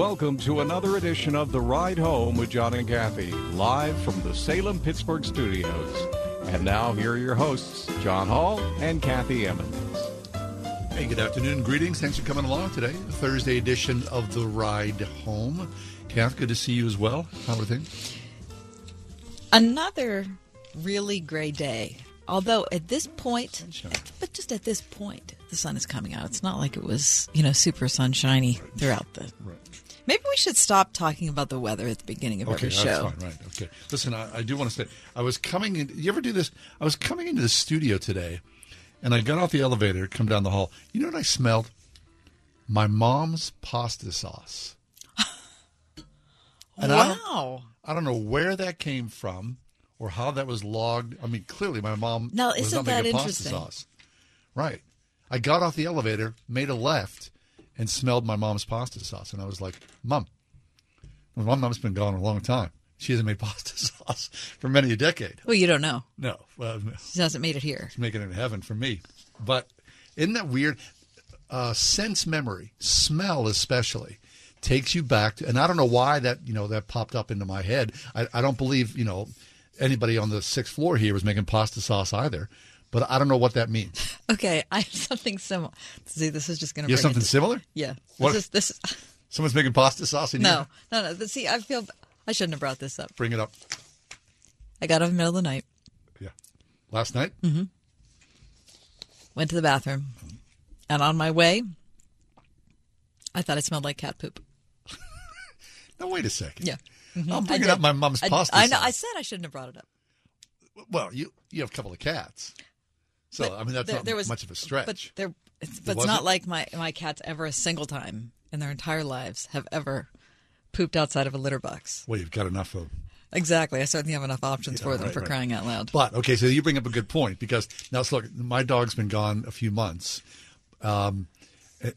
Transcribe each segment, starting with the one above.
Welcome to another edition of The Ride Home with John and Kathy, live from the Salem Pittsburgh studios. And now, here are your hosts, John Hall and Kathy Emmons. Hey, good afternoon. Greetings. Thanks for coming along today. Thursday edition of The Ride Home. Kath, good to see you as well. How are things? Another really gray day. Although at this point, but just at this point, the sun is coming out. It's not like it was, you know, super sunshiny throughout the. Right. Maybe we should stop talking about the weather at the beginning of Okay, every that's show. fine. Right. Okay. Listen, I, I do want to say, I was coming in. You ever do this? I was coming into the studio today, and I got off the elevator, come down the hall. You know what I smelled? My mom's pasta sauce. And I don't- wow. I don't know where that came from or how that was logged. I mean, clearly my mom Now, was isn't not making that pasta interesting? sauce. Right. I got off the elevator, made a left, and smelled my mom's pasta sauce, and I was like, "Mom, my mom's been gone a long time. She hasn't made pasta sauce for many a decade. Well, you don't know. No, well, She hasn't made it here. she's making it in heaven for me. But isn't that weird? Uh, sense memory, smell especially, takes you back to, and I don't know why that you know that popped up into my head. I, I don't believe you know anybody on the sixth floor here was making pasta sauce either, but I don't know what that means. Okay, I have something similar. See, this is just going to You have something similar? Yeah. What? This is this. Is, Someone's making pasta sauce in no, here. no, no. See, I feel I shouldn't have brought this up. Bring it up. I got up in the middle of the night, Yeah. Last night. Mm-hmm. went to the bathroom, and on my way, I thought it smelled like cat poop. Now wait a second. Yeah. I'm I bringing up my mom's I, pasta I know. sauce. I said I shouldn't have brought it up. Well, you you have a couple of cats, so But I mean that's there- not there was- much of a stretch. But there, it's, but it's wasn't? like my my cats ever a single time in their entire lives have ever pooped outside of a litter box. well, you've got enough of. Exactly. I certainly have enough options Yeah, for them right, for right. crying out loud. But okay, so you bring up a good point because now so look, my dog's been gone a few months, um,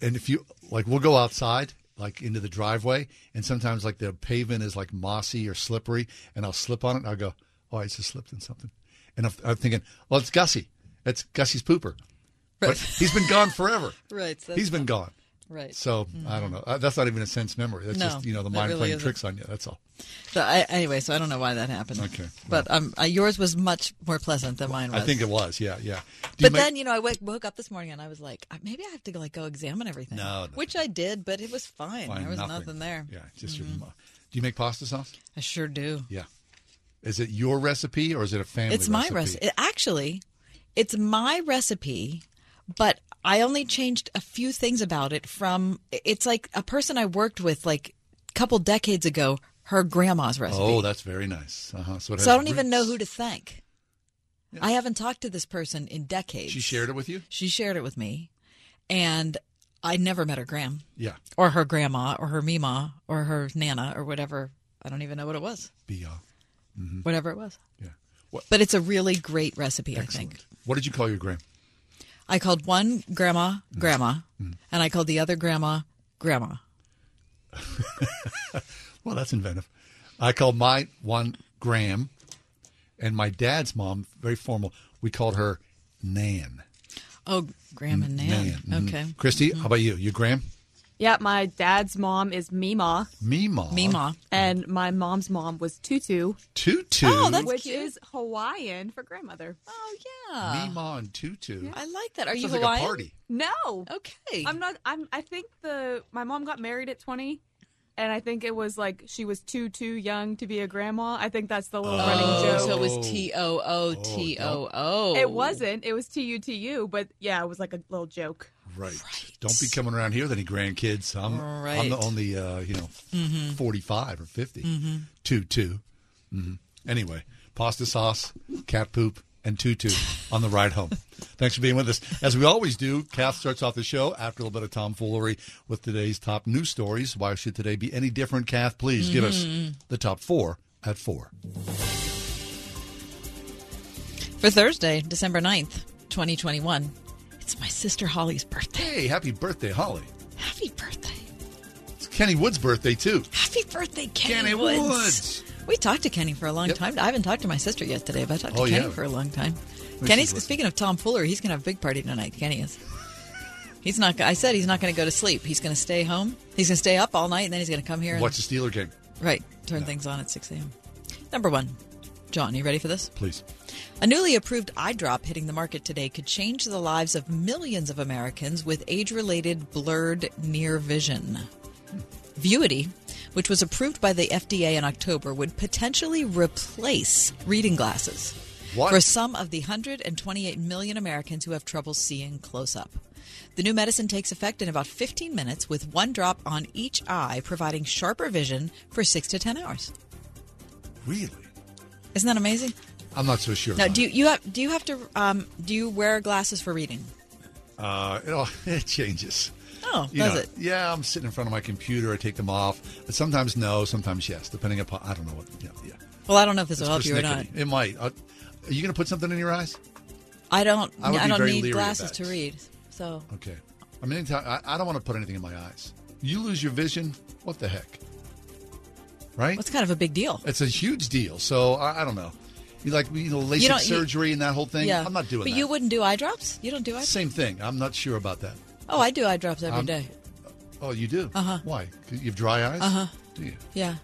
and if you like, we'll go outside like into the driveway, and sometimes like the pavement is like mossy or slippery, and I'll slip on it, and I'll go, oh, I just slipped in something, and I'm, I'm thinking, well, it's Gussie, it's Gussie's pooper, but he's been gone forever. Right. so He's that's been gone. Right. So I don't know. Uh, That's not even a sense memory. That's No, just you know the mind really playing isn't. tricks on you. That's all. So I, anyway, so I don't know why that happened. Okay, But um, uh, yours was much more pleasant than mine was. I think it was. Yeah, yeah. Do you But make- then you know, I woke, woke up this morning and I was like, "Uh, maybe I have to like go examine everything. No, nothing. which I did, but it was fine. Find there was nothing. nothing, there. Yeah, just Mm-hmm. your. Do you make pasta sauce? I sure do. Yeah. Is it your recipe or is it a family? It's my recipe. Actually, it's my recipe, but I only changed a few things about it from. It's like a person I worked with like a couple decades ago. Her grandma's recipe. Oh, that's very nice. Uh-huh. So, so I don't even know who to thank. I haven't talked to this person in decades. She shared it with you. She shared it with me, and I never met her gram Yeah. or her grandma or her mima or her nana or whatever. I don't even know what it was. Be uh, Whatever it was. yeah. What? But it's a really great recipe, I think. What did you call your gram? I called one grandma grandma, Mm-hmm. and I called the other grandma grandma. Well, that's inventive. I called my one Graham, and my dad's mom, very formal. We called her Nan. Oh, Graham and Nan. mhm. Okay. Christy, how about you? You Graham? Yeah, my dad's mom is Mima, Mima. Mima. and my mom's mom was Tutu, Tutu. Oh, that's which cute. is Hawaiian for grandmother. Oh yeah. Mima and Tutu. I like that. Are you Sounds like Hawaiian? a party. No, Okay. I'm not. I'm. I think the my mom got married at 20, and I think it was like she was too too young to be a grandma. I think that's the little running Oh, joke. so it was T O O oh, T O O. it wasn't. It was T U T U, but yeah, it was like a little joke. Right. Don't be coming around here with any grandkids. I'm, I'm the only, uh, you know, Mm-hmm. 45 or 50. Two, two. hmm Anyway, pasta sauce, cat poop, and tutu on the ride home. Thanks for being with us. As we always do, Kath starts off the show after a little bit of tomfoolery with today's top news stories. Why should today be any different, Kath? Please give us the top four at four. For Thursday, December 9th, 2021, it's my sister Holly's birthday. Hey, happy birthday, Holly. Happy birthday. It's Kenny Wood's birthday, too. Happy birthday, Kenny, Kenny Woods. Woods. We talked to Kenny for a long Yep. time. I haven't talked to my sister yet today, but I talked to Oh, Kenny yeah. for a long time. she's Kenny's speaking of Tom Fuller, he's going to have a big party tonight. Kenny is. He's not. I said he's not going to go to sleep. He's going to stay home. He's going to stay up all night, and then he's going to come here and Watch the Steeler game, right turn things on at six a.m. Number one, John, you ready for this? please. A newly approved eye drop hitting the market today could change the lives of millions of Americans with age related blurred near vision. Vuity, which was approved by the FDA in October, would potentially replace reading glasses What? for some of the 128 million Americans who have trouble seeing close up. The new medicine takes effect in about 15 minutes with one drop on each eye, providing sharper vision for 6 to 10 hours. Really? Isn't that amazing? I'm not so sure. Now, do you, you have do you have to um, do you wear glasses for reading? Uh, it, all, it changes. Oh, You does know, it? Yeah, I'm sitting in front of my computer. I take them off. But sometimes no, sometimes yes, depending upon. I don't know what. Yeah, yeah. Well, I don't know if this will help you or not. It might. Uh, are you going to put something in your eyes? I don't. I I, don't need glasses to read. So Okay. I mean, anytime, I, I don't want to put anything in my eyes. You lose your vision. What the heck? Right? what's kind of a big deal? it's a huge deal. So I, I don't know. You like you know LASIK you- surgery and that whole thing. yeah, I'm not doing that. But that. you wouldn't do eye drops. You don't do eye. drops? Same thing. I'm not sure about that. Oh, I do eye drops every Um, day. Oh, you do? Uh-huh. Why? you have dry eyes? Uh-huh. Do you? Yeah.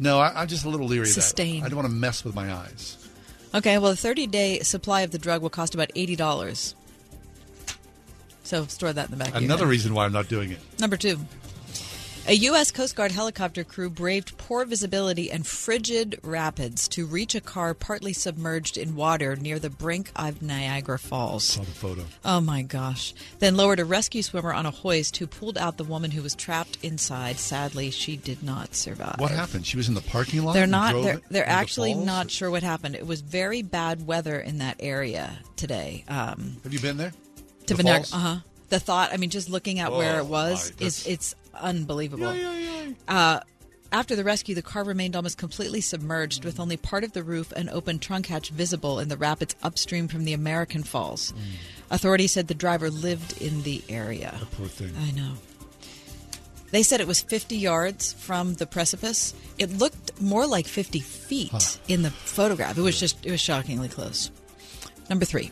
No, I, I'm just a little leery Sustained. of that. I don't want to mess with my eyes. Okay. Well, a 30 day supply of the drug will cost about eighty dollars. So store that in the back. of your Another reason why I'm not doing it. Number two. A U.S. Coast Guard helicopter crew braved poor visibility and frigid rapids to reach a car partly submerged in water near the brink of Niagara Falls. Saw the photo. Oh my gosh. Then lowered a rescue swimmer on a hoist who pulled out the woman who was trapped inside. Sadly, she did not survive. What happened? She was in the parking lot. They're not they're, they're into the actually not sure what happened. It was very bad weather in that area today. Um Have you been there? to The Niagara, uh-huh. The thought, I mean just looking at where Oh, it was is it's unbelievable. Yeah, yeah, yeah. Uh, after the rescue, the car remained almost completely submerged, with only part of the roof and open trunk hatch visible in the rapids upstream from the American Falls. Mm. Authorities said the driver lived in the area. Poor thing. I know. They said it was 50 yards from the precipice. It looked more like 50 feet in the photograph. It was just, it was shockingly close. Number three.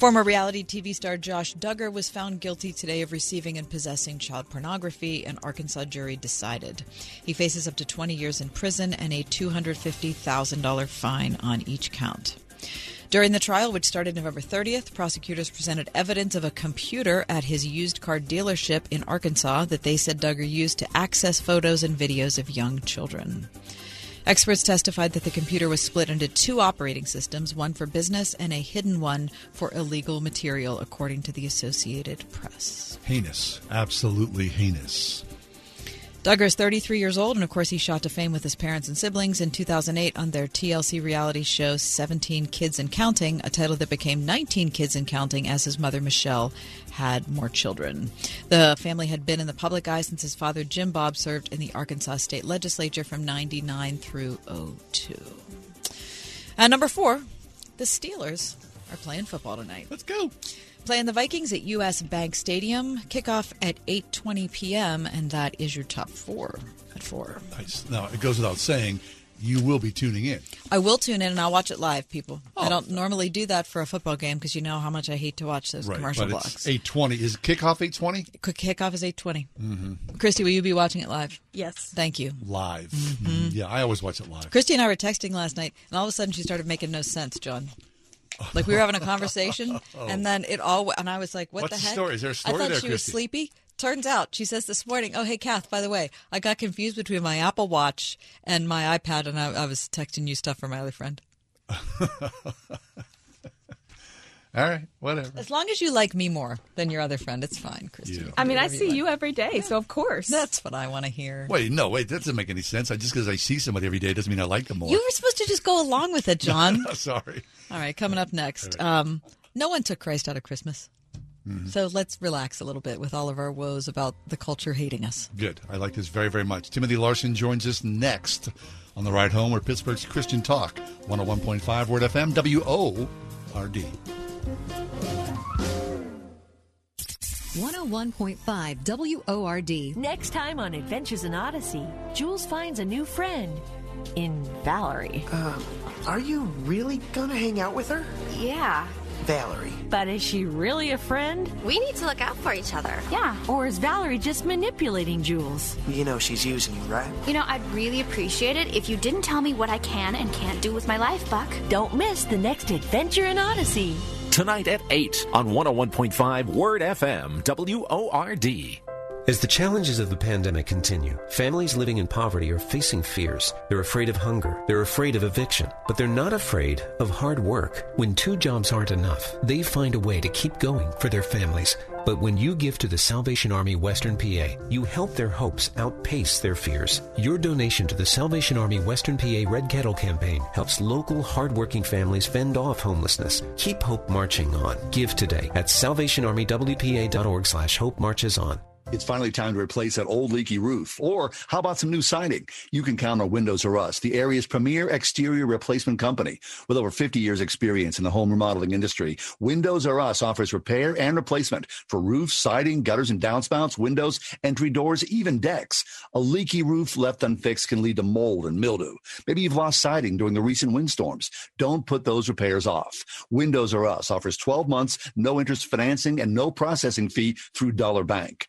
Former reality TV star Josh Duggar was found guilty today of receiving and possessing child pornography, an Arkansas jury decided. He faces up to 20 years in prison and a $250,000 fine on each count. During the trial, which started November 30th, prosecutors presented evidence of a computer at his used car dealership in Arkansas that they said Duggar used to access photos and videos of young children. Experts testified that the computer was split into two operating systems, one for business and a hidden one for illegal material, according to the Associated Press. Heinous. Absolutely heinous. Duggar is 33 years old, and of course, he shot to fame with his parents and siblings in 2008 on their TLC reality show 17 Kids and Counting, a title that became 19 Kids and Counting as his mother Michelle had more children. The family had been in the public eye since his father Jim Bob served in the Arkansas state legislature from 99 through 02. And number four, the Steelers are playing football tonight. Let's go. Playing the Vikings at US Bank Stadium. Kickoff at 8:20 p.m. and that is your top 4 at 4. Nice. Now, it goes without saying, you will be tuning in. I will tune in and I'll watch it live, people. I Oh. don't normally do that for a football game because you know how much I hate to watch those commercial but blocks. it's 820. Is kickoff 820? Quick kickoff is 8:20. Mm-hmm. Christy, will you be watching it live? Yes. Thank you. Live. Mm-hmm. Mhm. Yeah, I always watch it live. Christy and I were texting last night, and all of a sudden she started making no sense, John. Like we were having a conversation, oh. and then it all, and I was like, "What What's the the heck?" story? Is there a story I thought there, she was Christy? sleepy. Turns out, she says this morning, "Oh, hey, Kath. By the way, I got confused between my Apple Watch and my iPad, and I, I was texting you stuff from my other friend." All right, whatever. As long as you like me more than your other friend, it's fine, Christy. Yeah. I mean, I whatever see like. you every day, so of course. That's what I want to hear. Wait, no, wait, that doesn't make any sense. I, just because I see somebody every day doesn't mean I like them more. You were supposed to just go along with it, John. Sorry. All right, coming up next. Um, no one took Christ out of Christmas. Mm-hmm. So let's relax a little bit with all of our woes about the culture hating us. Good. I like this very, very much. Timothy Larsen joins us next on the ride home where Pittsburgh's Christian Talk, 101.5 Word FM, W O R D. 101.5 WORD. Next time on Adventures in Odyssey, Jules finds a new friend in Valerie. Uh, are you really gonna hang out with her? Yeah. Valerie. But is she really a friend? We need to look out for each other. Yeah. Or is Valerie just manipulating Jules? You know she's using you, right? You know, I'd really appreciate it if you didn't tell me what I can and can't do with my life, Buck. Don't miss the next Adventure in Odyssey. Tonight at 8 on 101.5 Word FM, WORD. As the challenges of the pandemic continue, families living in poverty are facing fears. They're afraid of hunger. They're afraid of eviction. But they're not afraid of hard work. When two jobs aren't enough, they find a way to keep going for their families. But when you give to the Salvation Army Western PA, you help their hopes outpace their fears. Your donation to the Salvation Army Western PA Red Kettle campaign helps local hardworking families fend off homelessness. Keep hope marching on. Give today at salvationarmywpa.org slash hope marches on. It's finally time to replace that old leaky roof. Or how about some new siding? You can count on Windows R Us, the area's premier exterior replacement company. With over 50 years experience in the home remodeling industry, Windows R Us offers repair and replacement for roofs, siding, gutters and downspouts, windows, entry doors, even decks. A leaky roof left unfixed can lead to mold and mildew. Maybe you've lost siding during the recent windstorms. Don't put those repairs off. Windows R Us offers 12 months, no interest financing, and no processing fee through Dollar Bank.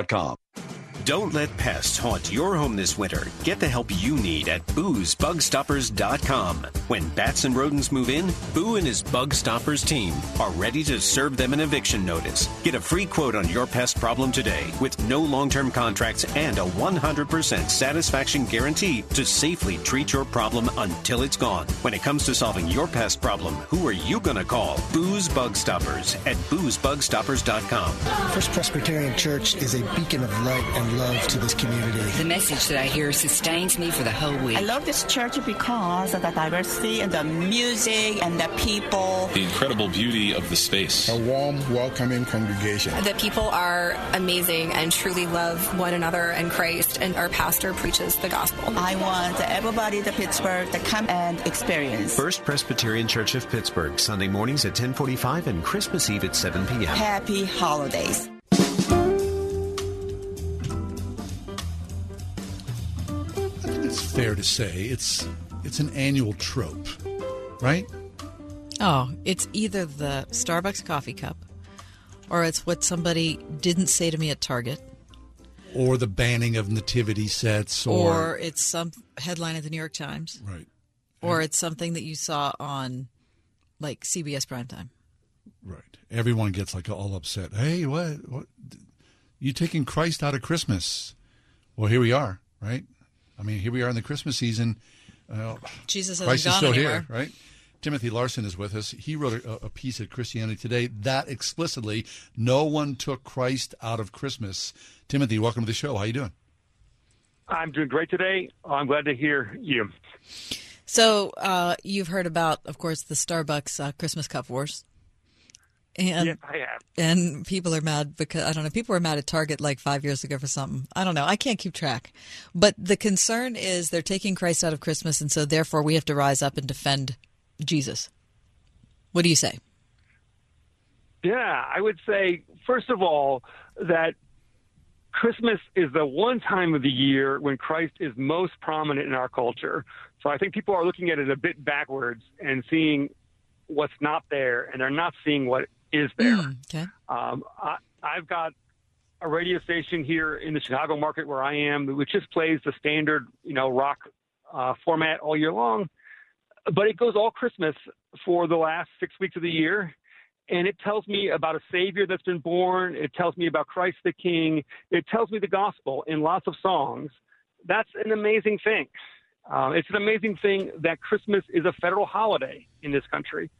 Indeed.com. Don't let pests haunt your home this winter. Get the help you need at boosbugstoppers.com. When bats and rodents move in, Boo and his Bug Stoppers team are ready to serve them an eviction notice. Get a free quote on your pest problem today with no long term contracts and a 100% satisfaction guarantee to safely treat your problem until it's gone. When it comes to solving your pest problem, who are you going to call? Boo's Bug Stoppers at boosbugstoppers.com. First Presbyterian Church is a beacon of light and love to this community. The message that I hear sustains me for the whole week. I love this church because of the diversity and the music and the people. The incredible beauty of the space. A warm, welcoming congregation. The people are amazing and truly love one another and Christ, and our pastor preaches the gospel. I want everybody in Pittsburgh to come and experience. First Presbyterian Church of Pittsburgh, Sunday mornings at 1045 and Christmas Eve at 7 p.m. Happy holidays. It's fair to say it's it's an annual trope, right? Oh, it's either the Starbucks coffee cup or it's what somebody didn't say to me at Target. Or the banning of nativity sets, Or, or, it's some headline at the New York Times. right, Or it's something that you saw on like CBS primetime. right. Everyone gets like all upset. Hey, what? What? You taking Christ out of Christmas? Well, here we are, right? I mean, here we are in the Christmas season. Uh, Jesus hasn't Christ is still anywhere. here, right? Timothy Larsen is with us. He wrote a, a piece at Christianity Today that explicitly no one took Christ out of Christmas. Timothy, welcome to the show. How are you doing? I'm doing great today. I'm glad to hear you. So uh, you've heard about, of course, the Starbucks uh, Christmas Cup Wars. And Yes, I have. and people are mad because I don't know. People were mad at Target like five years ago for something. I don't know. I can't keep track. But the concern is they're taking Christ out of Christmas, and so therefore we have to rise up and defend Jesus. What do you say? Yeah, I would say, first of all, that Christmas is the one time of the year when Christ is most prominent in our culture. So I think people are looking at it a bit backwards and seeing what's not there, and they're not seeing what is there. Mm, okay. Um, I, I've got a radio station here in the Chicago market where I am, which just plays the standard, you know, rock uh, format all year long. But it goes all Christmas for the last six weeks of the year. And it tells me about a Savior that's been born. It tells me about Christ the King. It tells me the gospel in lots of songs. That's an amazing thing. Uh, it's an amazing thing that Christmas is a federal holiday in this country.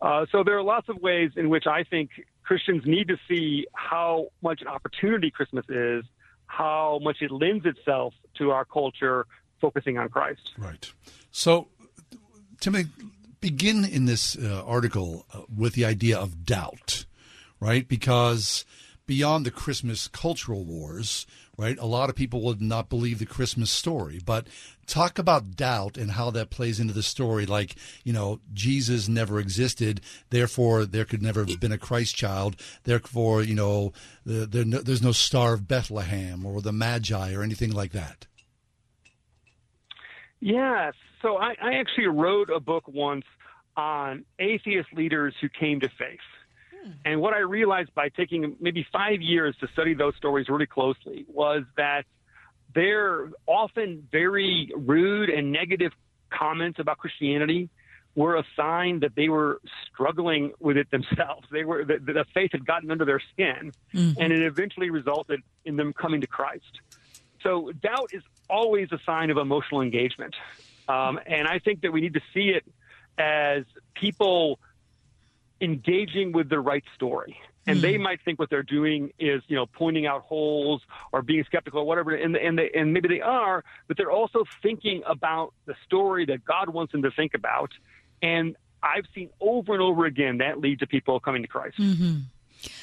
Uh, so there are lots of ways in which I think Christians need to see how much an opportunity Christmas is, how much it lends itself to our culture focusing on Christ. Right. So, Timothy, begin in this uh, article uh, with the idea of doubt, right? Because beyond the Christmas cultural wars, right, a lot of people would not believe the Christmas story. But talk about doubt and how that plays into the story. Like, you know, Jesus never existed, therefore there could never have been a Christ child. Therefore, you know, the, the, there's no Star of Bethlehem or the Magi or anything like that. Yes. So I, I actually wrote a book once on atheist leaders who came to faith. And what I realized by taking maybe five years to study those stories really closely was that they're often very rude and negative comments about Christianity were a sign that they were struggling with it themselves. They were the, the faith had gotten under their skin, Mhm. and it eventually resulted in them coming to Christ. So doubt is always a sign of emotional engagement, um, and I think that we need to see it as people engaging with the right story. And they might think what they're doing is, you know, pointing out holes or being skeptical or whatever, and and they, and maybe they are, but they're also thinking about the story that God wants them to think about. And I've seen over and over again that lead to people coming to Christ. hmm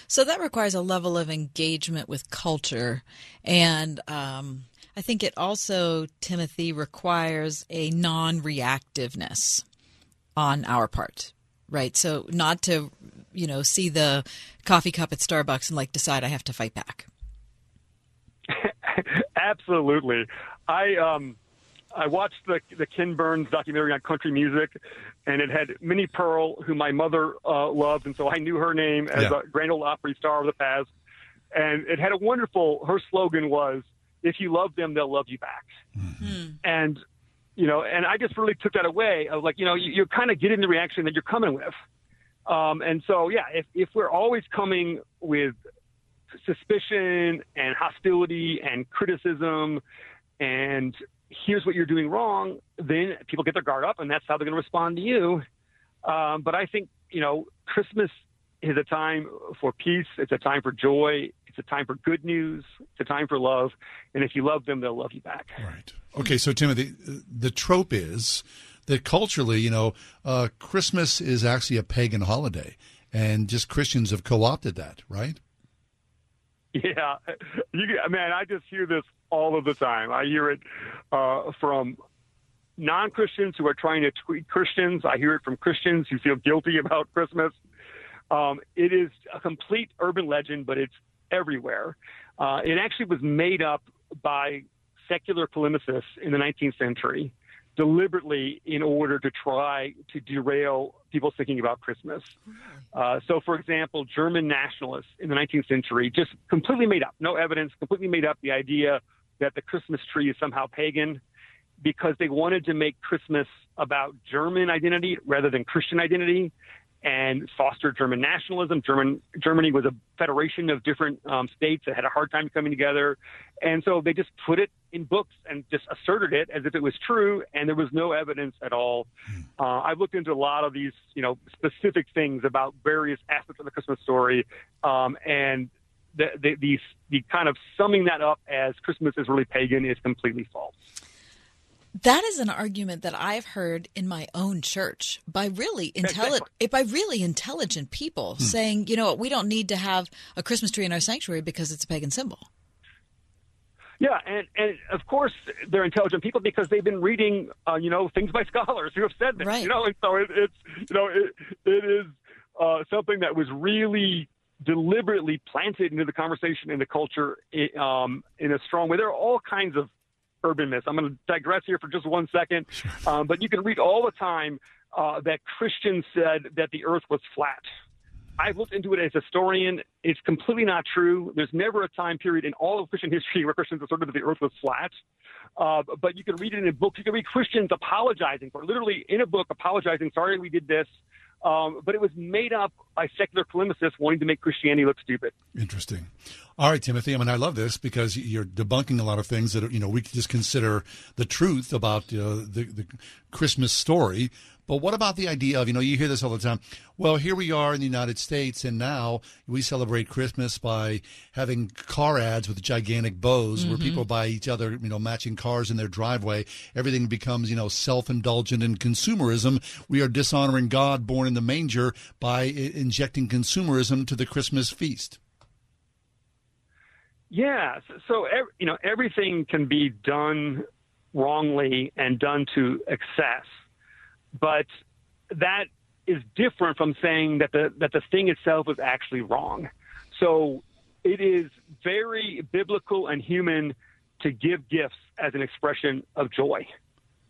So that requires a level of engagement with culture. And um, I think it also, Timothy, requires a non reactiveness on our part, right? So not to, you know, see the coffee cup at Starbucks and like decide I have to fight back. Absolutely. I um I watched the the Ken Burns documentary on country music, and it had Minnie Pearl, who my mother uh, loved, and so I knew her name as Yeah. a Grand Ole Opry star of the past. And it had a wonderful. Her slogan was, "If you love them, they'll love you back." And you know, and I just really took that away. Was like, you know, you, you're kind of getting the reaction that you're coming with. Um, and so, yeah, if if we're always coming with suspicion and hostility and criticism and here's what you're doing wrong, then people get their guard up and that's how they're going to respond to you. Um, but I think, you know, Christmas is a time for peace. It's a time for joy. It's a time for good news. It's a time for love. And if you love them, they'll love you back. Right. Okay, so Timothy, the trope is that culturally, you know, uh, Christmas is actually a pagan holiday, and just Christians have co-opted that, right? Yeah, you man, I just hear this all of the time. I hear it uh, from non-Christians who are trying to tweet Christians. I hear it from Christians who feel guilty about Christmas. Um, it is a complete urban legend, but it's everywhere. Uh, it actually was made up by secular polemicists in the 19th century deliberately in order to try to derail people thinking about Christmas. Uh, so, for example, German nationalists in the 19th century just completely made up, no evidence, completely made up the idea that the Christmas tree is somehow pagan because they wanted to make Christmas about German identity rather than Christian identity and foster German nationalism. German Germany was a federation of different um, states that had a hard time coming together, and so they just put it in books and just asserted it as if it was true, and there was no evidence at all. Uh, I've looked into a lot of these, you know, specific things about various aspects of the Christmas story, um, and the, the, the, the kind of summing that up as Christmas is really pagan is completely false. That is an argument that I've heard in my own church by really intelligent by really intelligent people saying, you know what, we don't need to have a Christmas tree in our sanctuary because it's a pagan symbol. Yeah, and, and of course they're intelligent people because they've been reading, uh, you know, things by scholars who have said this. You know, and so it, it's, you know, it, it is uh, something that was really deliberately planted into the conversation in the culture um, in a strong way. There are all kinds of urban myths. I'm going to digress here for just one second, um, but you can read all the time uh, that Christians said that the earth was flat. I've looked into it as a historian. It's completely not true. There's never a time period in all of Christian history where Christians asserted that the earth was flat. Uh, but you can read it in books. You can read Christians apologizing for literally in a book apologizing, sorry we did this. Um, but it was made up by secular polemicists wanting to make Christianity look stupid. Interesting. All right, Timothy. I mean, I love this because you're debunking a lot of things that you know we could just consider the truth about uh, the the Christmas story. But what about the idea of, you know, you hear this all the time. Well, here we are in the United States, and now we celebrate Christmas by having car ads with gigantic bows mm-hmm. where people buy each other, you know, matching cars in their driveway. Everything becomes, you know, self indulgent and consumerism. We are dishonoring God born in the manger by injecting consumerism to the Christmas feast. Yeah. So, you know, everything can be done wrongly and done to excess but that is different from saying that the that the thing itself is actually wrong. So it is very biblical and human to give gifts as an expression of joy.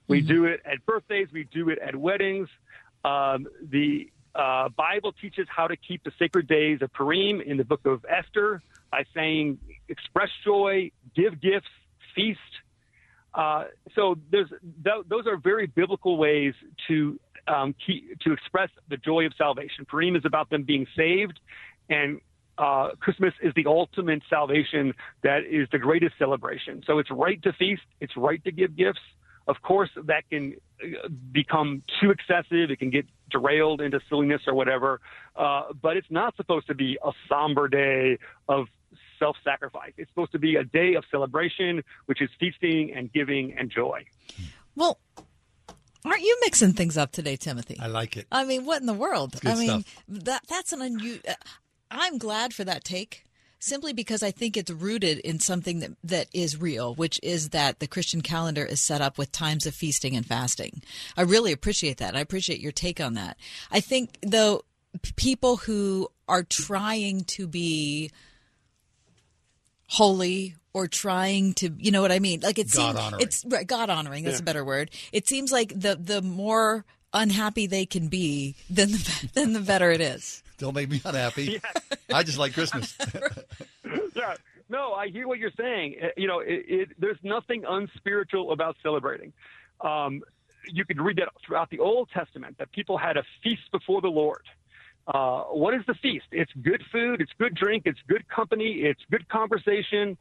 We mm-hmm. do it at birthdays, we do it at weddings. Um, the uh, Bible teaches how to keep the sacred days of Purim in the book of Esther by saying, express joy, give gifts, feast. Uh, so th- those are very biblical ways to um, keep, to express the joy of salvation. Purim is about them being saved, and uh, Christmas is the ultimate salvation that is the greatest celebration. So it's right to feast. It's right to give gifts. Of course, that can uh, become too excessive. It can get derailed into silliness or whatever. Uh, but it's not supposed to be a somber day of self sacrifice. It's supposed to be a day of celebration, which is feasting and giving and joy. Well, aren't you mixing things up today, Timothy? I like it. I mean, what in the world? I mean, stuff. that that's an unusual. Uh, I'm glad for that take. Simply because I think it's rooted in something that, that is real, which is that the Christian calendar is set up with times of feasting and fasting. I really appreciate that. I appreciate your take on that. I think, though, people who are trying to be holy or trying to you know what I mean? Like it seems it's right, God honoring, that's yeah. a better word. It seems like the the more unhappy they can be, then the then the better it is. Don't make me unhappy. Yeah. I just like Christmas. yeah. No, I hear what you're saying. Uh, you know, it, it, there's nothing unspiritual about celebrating. Um, you could read that throughout the Old Testament that people had a feast before the Lord. Uh, what is the feast? It's good food, it's good drink, it's good company, it's good conversation,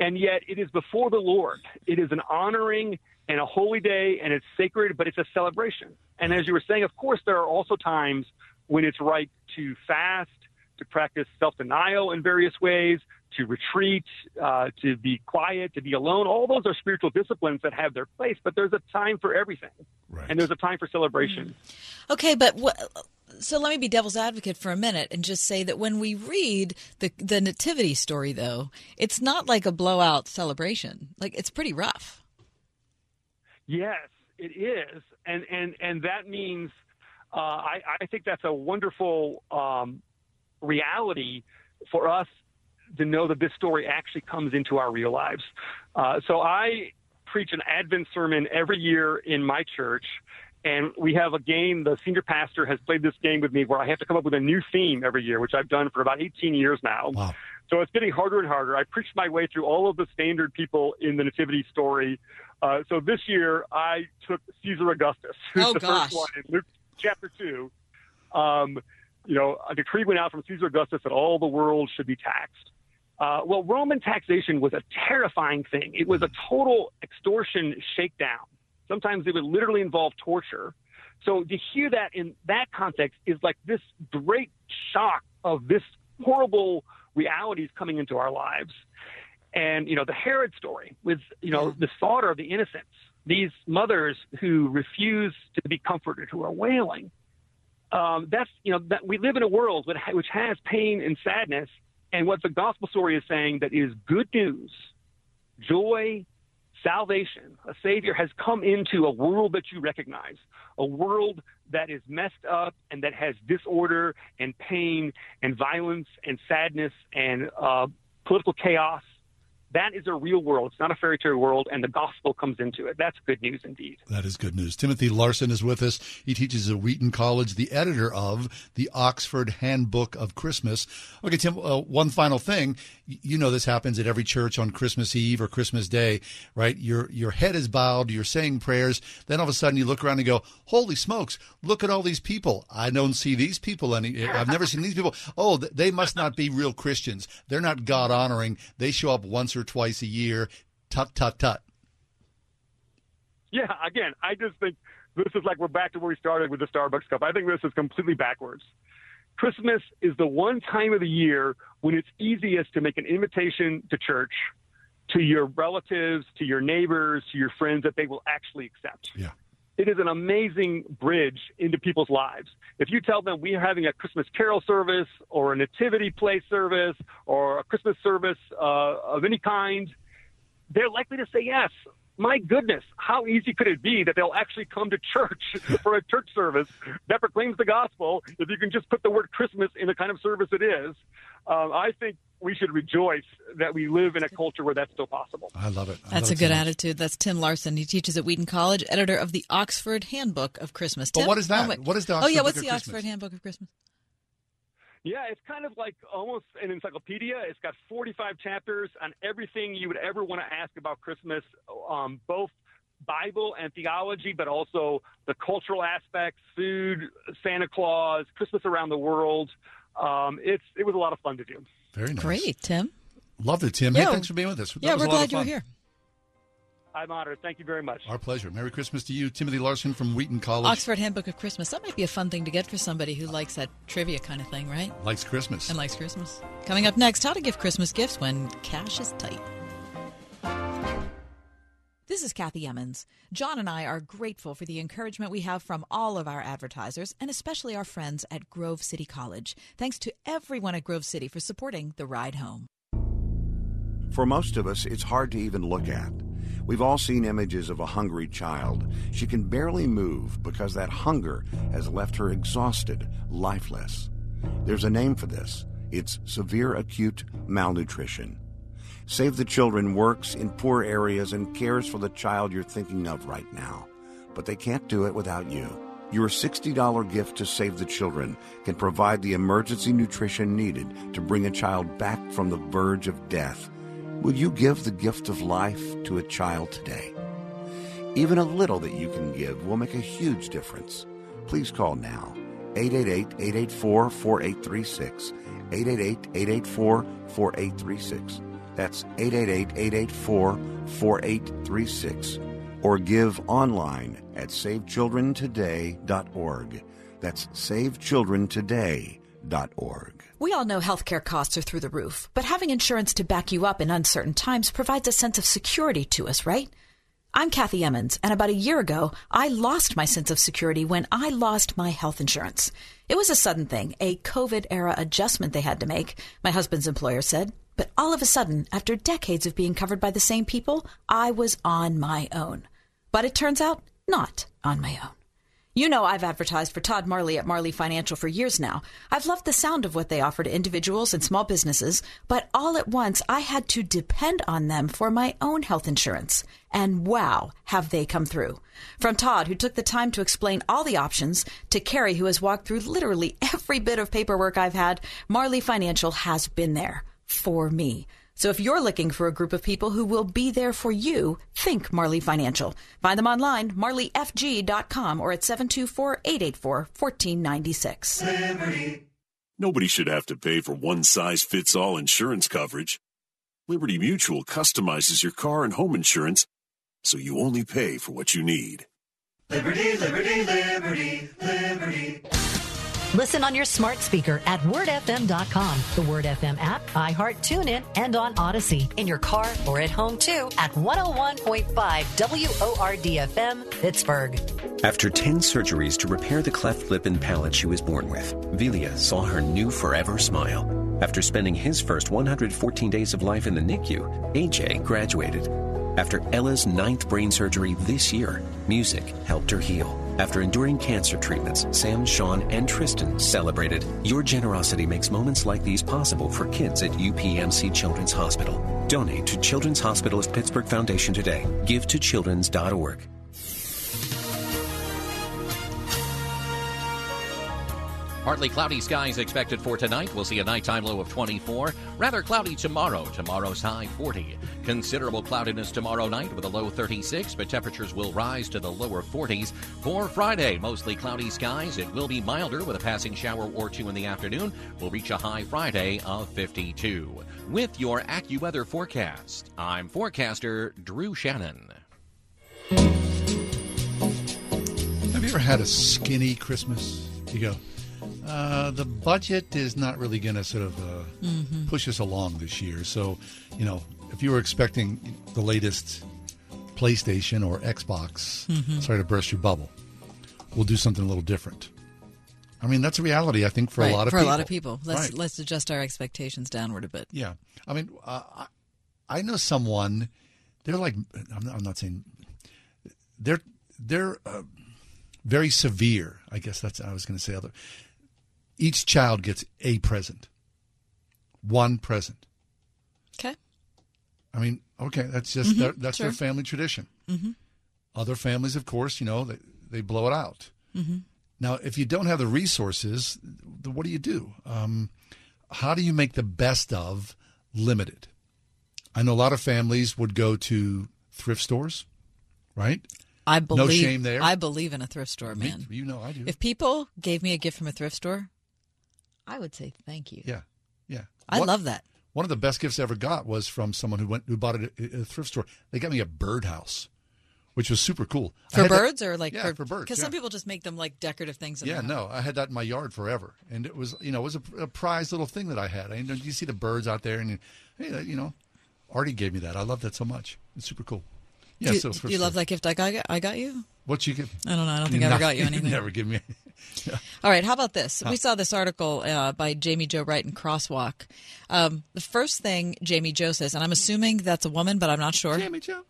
and yet it is before the Lord. It is an honoring and a holy day, and it's sacred, but it's a celebration. And as you were saying, of course, there are also times when it's right to fast, to practice self denial in various ways, to retreat, uh, to be quiet, to be alone. All those are spiritual disciplines that have their place, but there's a time for everything. Right. And there's a time for celebration. Okay, but what, so let me be devil's advocate for a minute and just say that when we read the the nativity story though it's not like a blowout celebration. Like it's pretty rough. Yes it is. And and and that means uh, I, I think that's a wonderful um, reality for us to know that this story actually comes into our real lives. Uh, so i preach an advent sermon every year in my church and we have a game. The senior pastor has played this game with me where I have to come up with a new theme every year, which I've done for about 18 years now. Wow. So it's getting harder and harder. I preached my way through all of the standard people in the Nativity story. Uh, so this year I took Caesar Augustus, who's oh, the gosh. first one in Luke chapter 2. Um, you know, a decree went out from Caesar Augustus that all the world should be taxed. Uh, well, Roman taxation was a terrifying thing. It was a total extortion shakedown. Sometimes it would literally involve torture. So to hear that in that context is like this great shock of this horrible realities coming into our lives. And, you know, the Herod story with, you know, the slaughter of the innocents, these mothers who refuse to be comforted, who are wailing. Um, that's, you know, that we live in a world which has pain and sadness. And what the gospel story is saying that is good news, joy, salvation, a Savior has come into a world that you recognize, a world that is messed up and that has disorder and pain and violence and sadness and uh, political chaos. That is a real world. It's not a fairy tale world, and the gospel comes into it. That's good news indeed. That is good news. Timothy Larsen is with us. He teaches at Wheaton College, the editor of the Oxford Handbook of Christmas. Okay, Tim, uh, one final thing. You know this happens at every church on Christmas Eve or Christmas Day, right? Your your head is bowed, you're saying prayers, then all of a sudden you look around and go, "Holy smokes, look at all these people. I don't see these people any I've never seen these people. Oh, they must not be real Christians. They're not God honoring. They show up once or twice a year. Tut tut tut." Yeah, again, I just think this is like we're back to where we started with the Starbucks cup. I think this is completely backwards. Christmas is the one time of the year when it's easiest to make an invitation to church to your relatives, to your neighbors, to your friends that they will actually accept. Yeah. It is an amazing bridge into people's lives. If you tell them we are having a Christmas carol service or a nativity play service or a Christmas service uh, of any kind, they're likely to say yes my goodness, how easy could it be that they'll actually come to church for a church service that proclaims the gospel if you can just put the word Christmas in the kind of service it is? Um, I think we should rejoice that we live in a culture where that's still possible. I love it. I That's love a it good so attitude. That's Tim Larsen. He teaches at Wheaton College, editor of the Oxford Handbook of Christmas. But what is that? Oh. What is the Oh, yeah, what's of the Christmas? Oxford Handbook of Christmas? Yeah, it's kind of like almost an encyclopedia. It's got 45 chapters on everything you would ever want to ask about Christmas, um, both Bible and theology, but also the cultural aspects, food, Santa Claus, Christmas around the world. Um, it's it was a lot of fun to do. Very nice. Great, Tim. Love it, Tim. Yeah. Hey, thanks for being with us. That yeah, was we're a lot glad you were here. I'm honored. Thank you very much. Our pleasure. Merry Christmas to you, Timothy Larsen from Wheaton College. Oxford Handbook of Christmas. That might be a fun thing to get for somebody who likes that trivia kind of thing, right? Likes Christmas. And likes Christmas. Coming up next, how to give Christmas gifts when cash is tight. This is Kathy Emmons. John and I are grateful for the encouragement we have from all of our advertisers and especially our friends at Grove City College. Thanks to everyone at Grove City for supporting the ride home. For most of us, it's hard to even look at. We've all seen images of a hungry child. She can barely move because that hunger has left her exhausted, lifeless. There's a name for this it's severe acute malnutrition. Save the Children works in poor areas and cares for the child you're thinking of right now. But they can't do it without you. Your $60 gift to Save the Children can provide the emergency nutrition needed to bring a child back from the verge of death. Will you give the gift of life to a child today? Even a little that you can give will make a huge difference. Please call now 888 884 4836. 888 884 4836. That's 888 884 4836. Or give online at savechildrentoday.org. That's savechildrentoday.org. We all know healthcare costs are through the roof, but having insurance to back you up in uncertain times provides a sense of security to us, right? I'm Kathy Emmons, and about a year ago, I lost my sense of security when I lost my health insurance. It was a sudden thing, a COVID era adjustment they had to make, my husband's employer said. But all of a sudden, after decades of being covered by the same people, I was on my own. But it turns out, not on my own. You know, I've advertised for Todd Marley at Marley Financial for years now. I've loved the sound of what they offer to individuals and small businesses, but all at once I had to depend on them for my own health insurance. And wow, have they come through. From Todd, who took the time to explain all the options, to Carrie, who has walked through literally every bit of paperwork I've had, Marley Financial has been there for me. So if you're looking for a group of people who will be there for you, think Marley Financial. Find them online, marleyfg.com or at 724-884-1496. Nobody should have to pay for one size fits all insurance coverage. Liberty Mutual customizes your car and home insurance so you only pay for what you need. Liberty, liberty, liberty, liberty. Listen on your smart speaker at wordfm.com, the Word FM app, iHeart TuneIn, and on Odyssey. In your car or at home too at 101.5 WORDFM, Pittsburgh. After 10 surgeries to repair the cleft lip and palate she was born with, Velia saw her new forever smile. After spending his first 114 days of life in the NICU, AJ graduated. After Ella's ninth brain surgery this year, music helped her heal. After enduring cancer treatments, Sam, Sean, and Tristan celebrated. Your generosity makes moments like these possible for kids at UPMC Children's Hospital. Donate to Children's Hospital of Pittsburgh Foundation today. Give to children's.org. Partly cloudy skies expected for tonight. We'll see a nighttime low of 24. Rather cloudy tomorrow. Tomorrow's high 40. Considerable cloudiness tomorrow night with a low 36, but temperatures will rise to the lower 40s. For Friday, mostly cloudy skies. It will be milder with a passing shower or two in the afternoon. We'll reach a high Friday of 52. With your AccuWeather forecast, I'm forecaster Drew Shannon. Have you ever had a skinny Christmas? You go, uh, the budget is not really going to sort of uh, Mhm. push us along this year. So, you know, if you were expecting the latest PlayStation or Xbox, Mhm. sorry to burst your bubble, we'll do something a little different. I mean, that's a reality, I think, for right, a lot of for people. a lot of people. Let's Right. let's adjust our expectations downward a bit. Yeah, I mean, uh, I, I know someone. They're like, I'm not, I'm not saying they're they're uh, very severe. I guess that's I was going to say. Other, each child gets a present, one present. Okay. I mean, okay, that's just Mhm, their, that's their family tradition. Mm-hmm. Other families, of course, you know, they, they blow it out. Mm-hmm. Now, if you don't have the resources, what do you do? Um, how do you make the best of limited? I know a lot of families would go to thrift stores, right? I believe. no shame there. I believe in a thrift store, Me- man. you know I do. If people gave me a gift from a thrift store, I would say thank you. yeah, yeah. I One- love that. One of the best gifts I ever got was from someone who went who bought it at a thrift store. They got me a birdhouse, which was super cool. For had that- birds or like yeah, for birds? Because yeah. some people just make them like decorative things. In Yeah, no, I had that in my yard forever, and it was you know it was a, a prized little thing that I had. I, you, know, you see the birds out there, and you, hey, you know, Artie gave me that. I love that so much. It's super cool. Yeah, do, so do for- you love that gift I got? I got you. What you get? I don't know. I don't think I ever got you anything. never give me. All right, how about this? Huh. We saw this article uh, by Jamie Joe Wright in Crosswalk. Um, the first thing Jamie Joe says, and I'm assuming that's a woman, but I'm not sure. Jamie Joe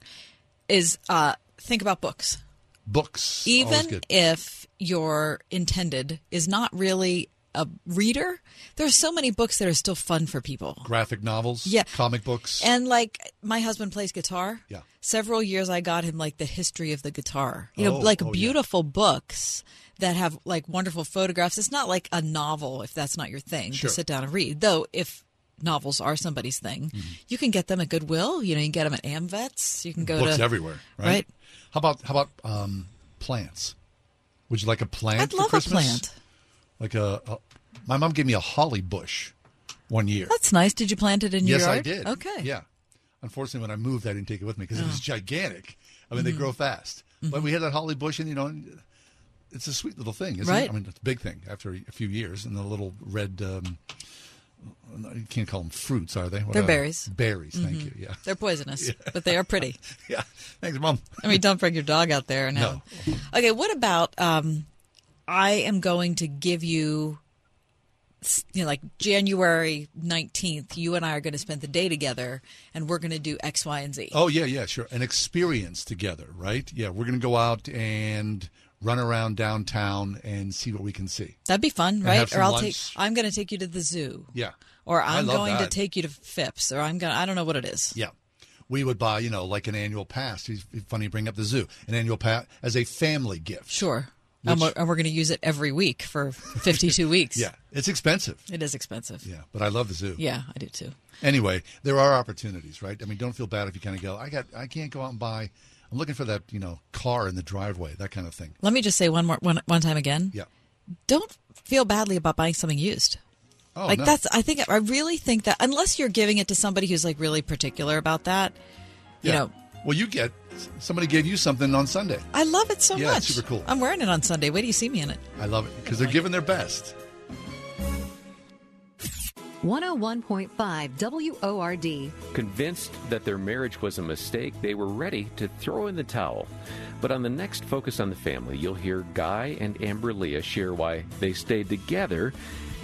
is uh, think about books. Books, even good. if your intended is not really a reader, there's so many books that are still fun for people. graphic novels, Yeah. comic books. And like my husband plays guitar. Yeah. Several years I got him like the history of the guitar. You know, Oh, like oh, yeah. beautiful books that have like wonderful photographs. It's not like a novel if that's not your thing Sure. to sit down and read. Though if novels are somebody's thing, Mm-hmm. you can get them at Goodwill. You know, you can get them at Amvets. You can go books to everywhere, right? right? How about how about um, plants? Would you like a plant I'd love a plant. Like a, a, my mom gave me a holly bush one year. That's nice. Did you plant it in your yard? yes? I did. Okay. Yeah. Unfortunately, when I moved, I didn't take it with me because it was Oh. gigantic. I mean, they Mhm. grow fast. But we had that holly bush, and you know, it's a sweet little thing, isn't Right. it? I mean, it's a big thing after a few years, and the little red. Um, you can't call them fruits, are they? What They're are- berries. Berries. Thank Mhm. you. Yeah. They're poisonous, Yeah. but they are pretty. yeah. Thanks, mom. I mean, don't bring your dog out there now. Okay, what about um, I am going to give you, you know, like January 19th, you and I are going to spend the day together and we're going to do X, Y, and Z. Oh yeah, yeah, sure. An experience together, right? Yeah, we're gonna go out and run around downtown and see what we can see. That'd be fun, And right? Or I'll lunch. take, I'm going to take you to the zoo. Yeah. Or I'm going to take you to Phipps, or I'm going to, I don't know what it is. Yeah. We would buy, you know, like an annual pass. It's funny you bring up the zoo. An annual pass as a family gift. Sure. And we're, and we're going to use it every week for 52 weeks. Yeah. It's expensive. It is expensive. Yeah. But I love the zoo. Yeah, I do too. Anyway, there are opportunities, right? I mean, don't feel bad if you kind of go, I got, I can't go out and buy. I'm looking for that, you know, car in the driveway, that kind of thing. Let me just say one more one, one time again. Yeah. Don't feel badly about buying something used. Oh, like no. that's I think I really think that unless you're giving it to somebody who's like really particular about that, you Yeah. know, Well, you get somebody gave you something on Sunday. I love it so Yeah, much. it's super cool. I'm wearing it on Sunday. Wait do you see me in it. I love it because they're giving their best. 101.5 WORD. Convinced that their marriage was a mistake, they were ready to throw in the towel. But on the next Focus on the Family, you'll hear Guy and Amber Leah share why they stayed together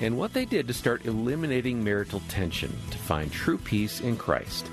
and what they did to start eliminating marital tension to find true peace in Christ.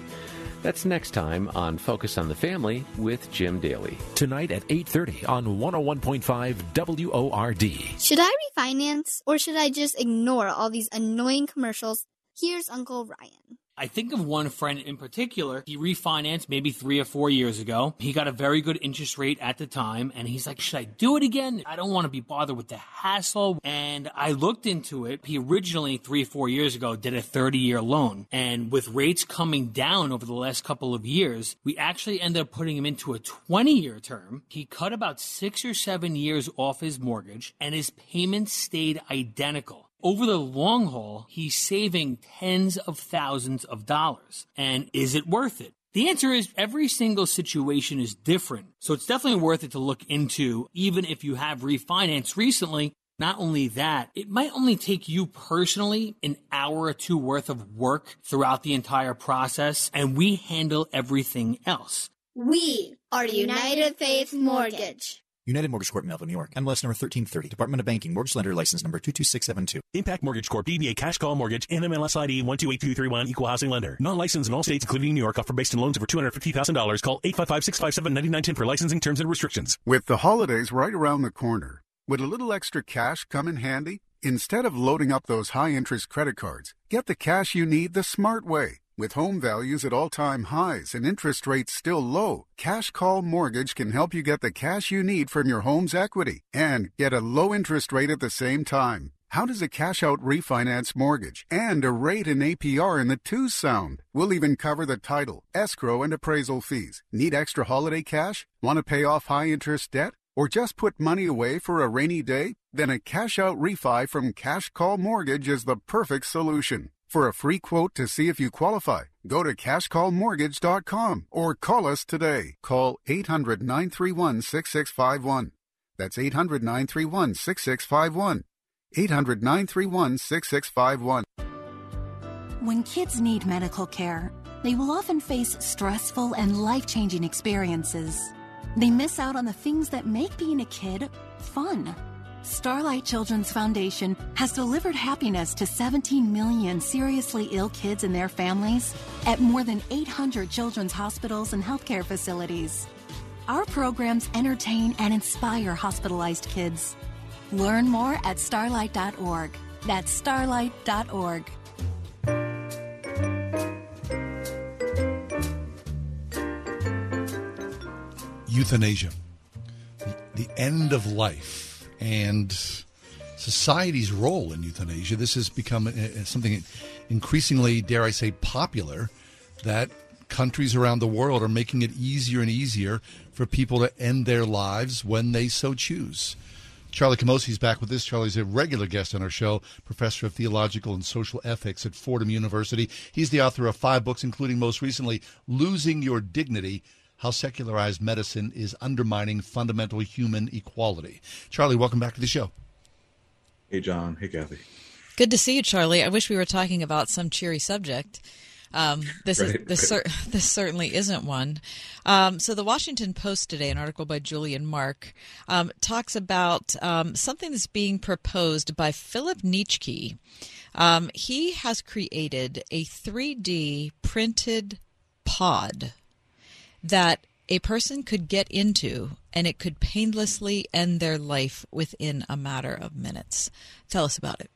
That's next time on Focus on the Family with Jim Daly. Tonight at 8:30 on 101.5 WORD. Should I refinance or should I just ignore all these annoying commercials? Here's Uncle Ryan. I think of one friend in particular. He refinanced maybe three or four years ago. He got a very good interest rate at the time, and he's like, Should I do it again? I don't want to be bothered with the hassle. And I looked into it. He originally, three or four years ago, did a 30 year loan. And with rates coming down over the last couple of years, we actually ended up putting him into a 20 year term. He cut about six or seven years off his mortgage, and his payments stayed identical over the long haul, he's saving tens of thousands of dollars. And is it worth it? The answer is every single situation is different. So it's definitely worth it to look into, even if you have refinanced recently. Not only that, it might only take you personally an hour or two worth of work throughout the entire process, and we handle everything else. We are United Faith Mortgage. United Mortgage Corp, Melville, New York. MLS number 1330. Department of Banking. Mortgage Lender License number 22672. Impact Mortgage Corp. DBA Cash Call Mortgage. NMLS ID 128231. Equal Housing Lender. Non-licensed in all states, including New York. Offer based on loans over $250,000. Call 855-657-9910 for licensing terms and restrictions. With the holidays right around the corner, would a little extra cash come in handy? Instead of loading up those high-interest credit cards, get the cash you need the smart way. With home values at all time highs and interest rates still low, Cash Call Mortgage can help you get the cash you need from your home's equity and get a low interest rate at the same time. How does a cash out refinance mortgage and a rate and APR in the twos sound? We'll even cover the title, escrow, and appraisal fees. Need extra holiday cash? Want to pay off high interest debt? Or just put money away for a rainy day? Then a cash out refi from Cash Call Mortgage is the perfect solution. For a free quote to see if you qualify, go to cashcallmortgage.com or call us today. Call 800 931 6651. That's 800 931 6651. 800 931 6651. When kids need medical care, they will often face stressful and life changing experiences. They miss out on the things that make being a kid fun. Starlight Children's Foundation has delivered happiness to 17 million seriously ill kids and their families at more than 800 children's hospitals and healthcare facilities. Our programs entertain and inspire hospitalized kids. Learn more at starlight.org. That's starlight.org. Euthanasia, the, the end of life, and society's role in euthanasia. This has become uh, something increasingly, dare I say, popular. That countries around the world are making it easier and easier for people to end their lives when they so choose. Charlie Camosy is back with this. Charlie's a regular guest on our show, professor of theological and social ethics at Fordham University. He's the author of five books, including most recently, Losing Your Dignity How Secularized Medicine is Undermining Fundamental Human Equality. Charlie, welcome back to the show. Hey, John. Hey, Kathy. Good to see you, Charlie. I wish we were talking about some cheery subject. Um, this right, is this, right. cer- this certainly isn't one. Um, so the Washington Post today, an article by Julian Mark, um, talks about um, something that's being proposed by Philip Nitschke. Um, he has created a 3D printed pod that a person could get into and it could painlessly end their life within a matter of minutes. Tell us about it.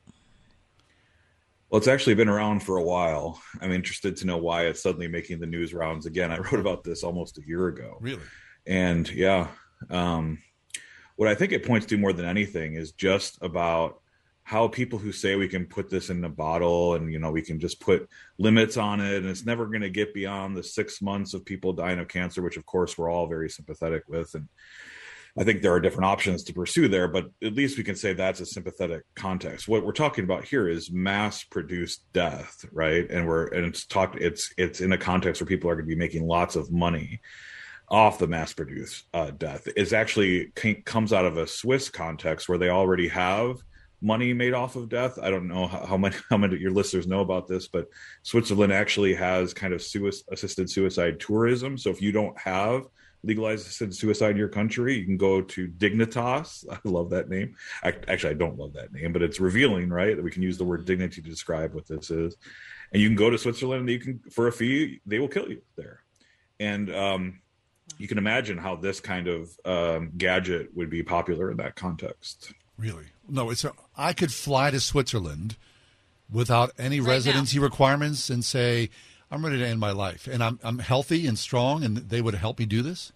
Well, it's actually been around for a while. I'm interested to know why it's suddenly making the news rounds again. I wrote about this almost a year ago. Really? And yeah, um, what I think it points to more than anything is just about how people who say we can put this in a bottle and you know we can just put limits on it and it's never going to get beyond the six months of people dying of cancer, which of course we're all very sympathetic with and I think there are different options to pursue there, but at least we can say that's a sympathetic context. What we're talking about here is mass produced death, right? And we're and it's talked it's it's in a context where people are going to be making lots of money off the mass produced uh, death. It's actually comes out of a Swiss context where they already have money made off of death. I don't know how, how many how many of your listeners know about this, but Switzerland actually has kind of assisted suicide tourism. So if you don't have legalized assisted suicide in your country, you can go to Dignitas. I love that name. I, actually, I don't love that name, but it's revealing, right? That we can use the word dignity to describe what this is. and you can go to Switzerland. And you can for a fee, they will kill you there, and um, you can imagine how this kind of um, gadget would be popular in that context. Really? No, it's a, I could fly to Switzerland without any residency requirements and say I'm ready to end my life and I'm I'm healthy and strong and they would help me do this.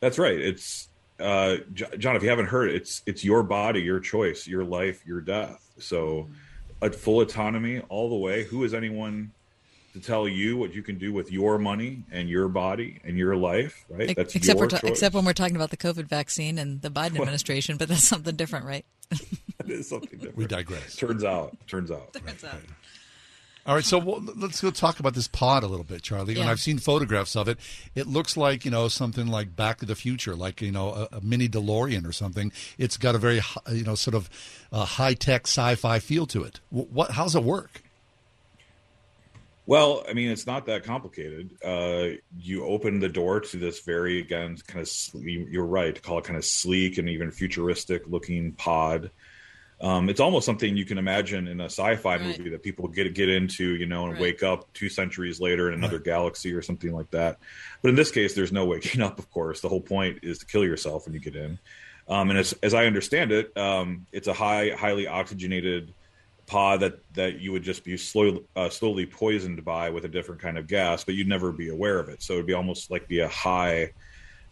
That's right. It's uh, John. If you haven't heard, it's it's your body, your choice, your life, your death. So, a full autonomy all the way. Who is anyone to tell you what you can do with your money and your body and your life? Right. That's except your ta- except when we're talking about the COVID vaccine and the Biden administration, but that's something different, right? that is something different. We digress. Turns out. Turns out. Turns out. All right, so well, let's go talk about this pod a little bit, Charlie. When Yeah. I've seen photographs of it, it looks like you know something like Back to the Future, like you know a, a mini DeLorean or something. It's got a very you know sort of uh, high tech sci-fi feel to it. What? How's it work? Well, I mean, it's not that complicated. Uh, you open the door to this very, again, kind of, you're right, to call it kind of sleek and even futuristic looking pod. Um, it's almost something you can imagine in a sci-fi movie that people get get into, you know, and Right. wake up two centuries later in another galaxy or something like that. But in this case, there's no waking up. Of course, the whole point is to kill yourself when you get in. Um, and as, as I understand it, um, it's a high, highly oxygenated pod that that you would just be slowly uh, slowly poisoned by with a different kind of gas, but you'd never be aware of it. So it'd be almost like be a high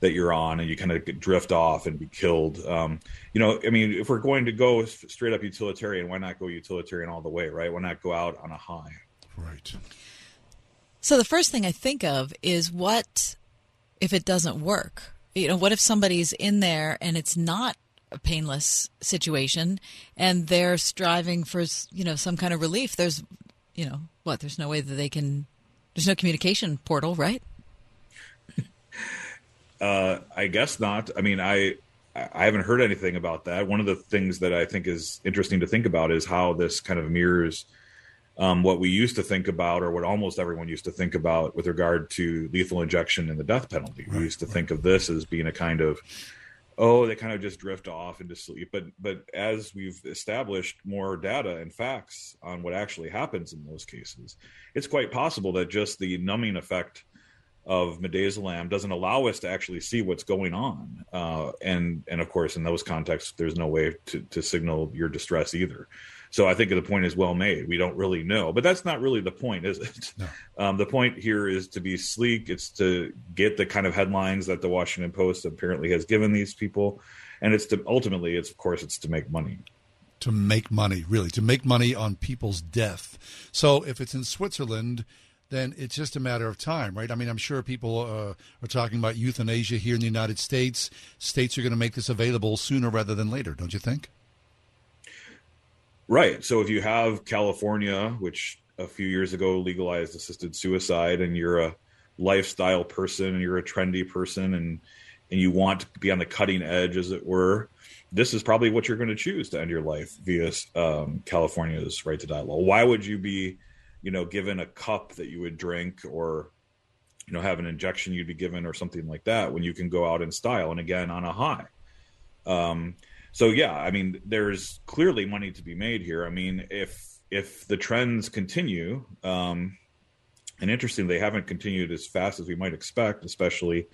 that you're on, and you kind of drift off and be killed. Um, you know, I mean, if we're going to go straight up utilitarian, why not go utilitarian all the way, right? Why not go out on a high? Right. So the first thing I think of is what if it doesn't work? You know, what if somebody's in there and it's not a painless situation and they're striving for, you know, some kind of relief? There's, you know, what? There's no way that they can there's no communication portal, right? Uh, I guess not. I mean, I I haven't heard anything about that. One of the things that I think is interesting to think about is how this kind of mirrors um, what we used to think about, or what almost everyone used to think about with regard to lethal injection and the death penalty. we used to think of this as being a kind of oh, they kind of just drift off into sleep. But but as we've established more data and facts on what actually happens in those cases, it's quite possible that just the numbing effect of midazolam doesn't allow us to actually see what's going on. Uh, and and of course, in those contexts, there's no way to, to signal your distress either. So I think the point is well made. We don't really know, but that's not really the point, is it? Um, the point here is to be sleek. It's to get the kind of headlines that the Washington Post apparently has given these people, and it's to ultimately, it's of course, it's to make money. To make money, really, to make money on people's death. So if it's in Switzerland, then it's just a matter of time, right? I mean, I'm sure people uh, are talking about euthanasia here in the United States. States are going to make this available sooner rather than later, don't you think? Right. So if you have California, which a few years ago legalized assisted suicide, and you're a lifestyle person and you're a trendy person and and you want to be on the cutting edge, as it were, this is probably what you're going to choose to end your life via um, California's right to die law. Why would you be, you know, given a cup that you would drink or you know have an injection you'd be given or something like that when you can go out in style and again on a high um so yeah i mean there's clearly money to be made here. I mean if if the trends continue um and interesting they haven't continued as fast as we might expect especially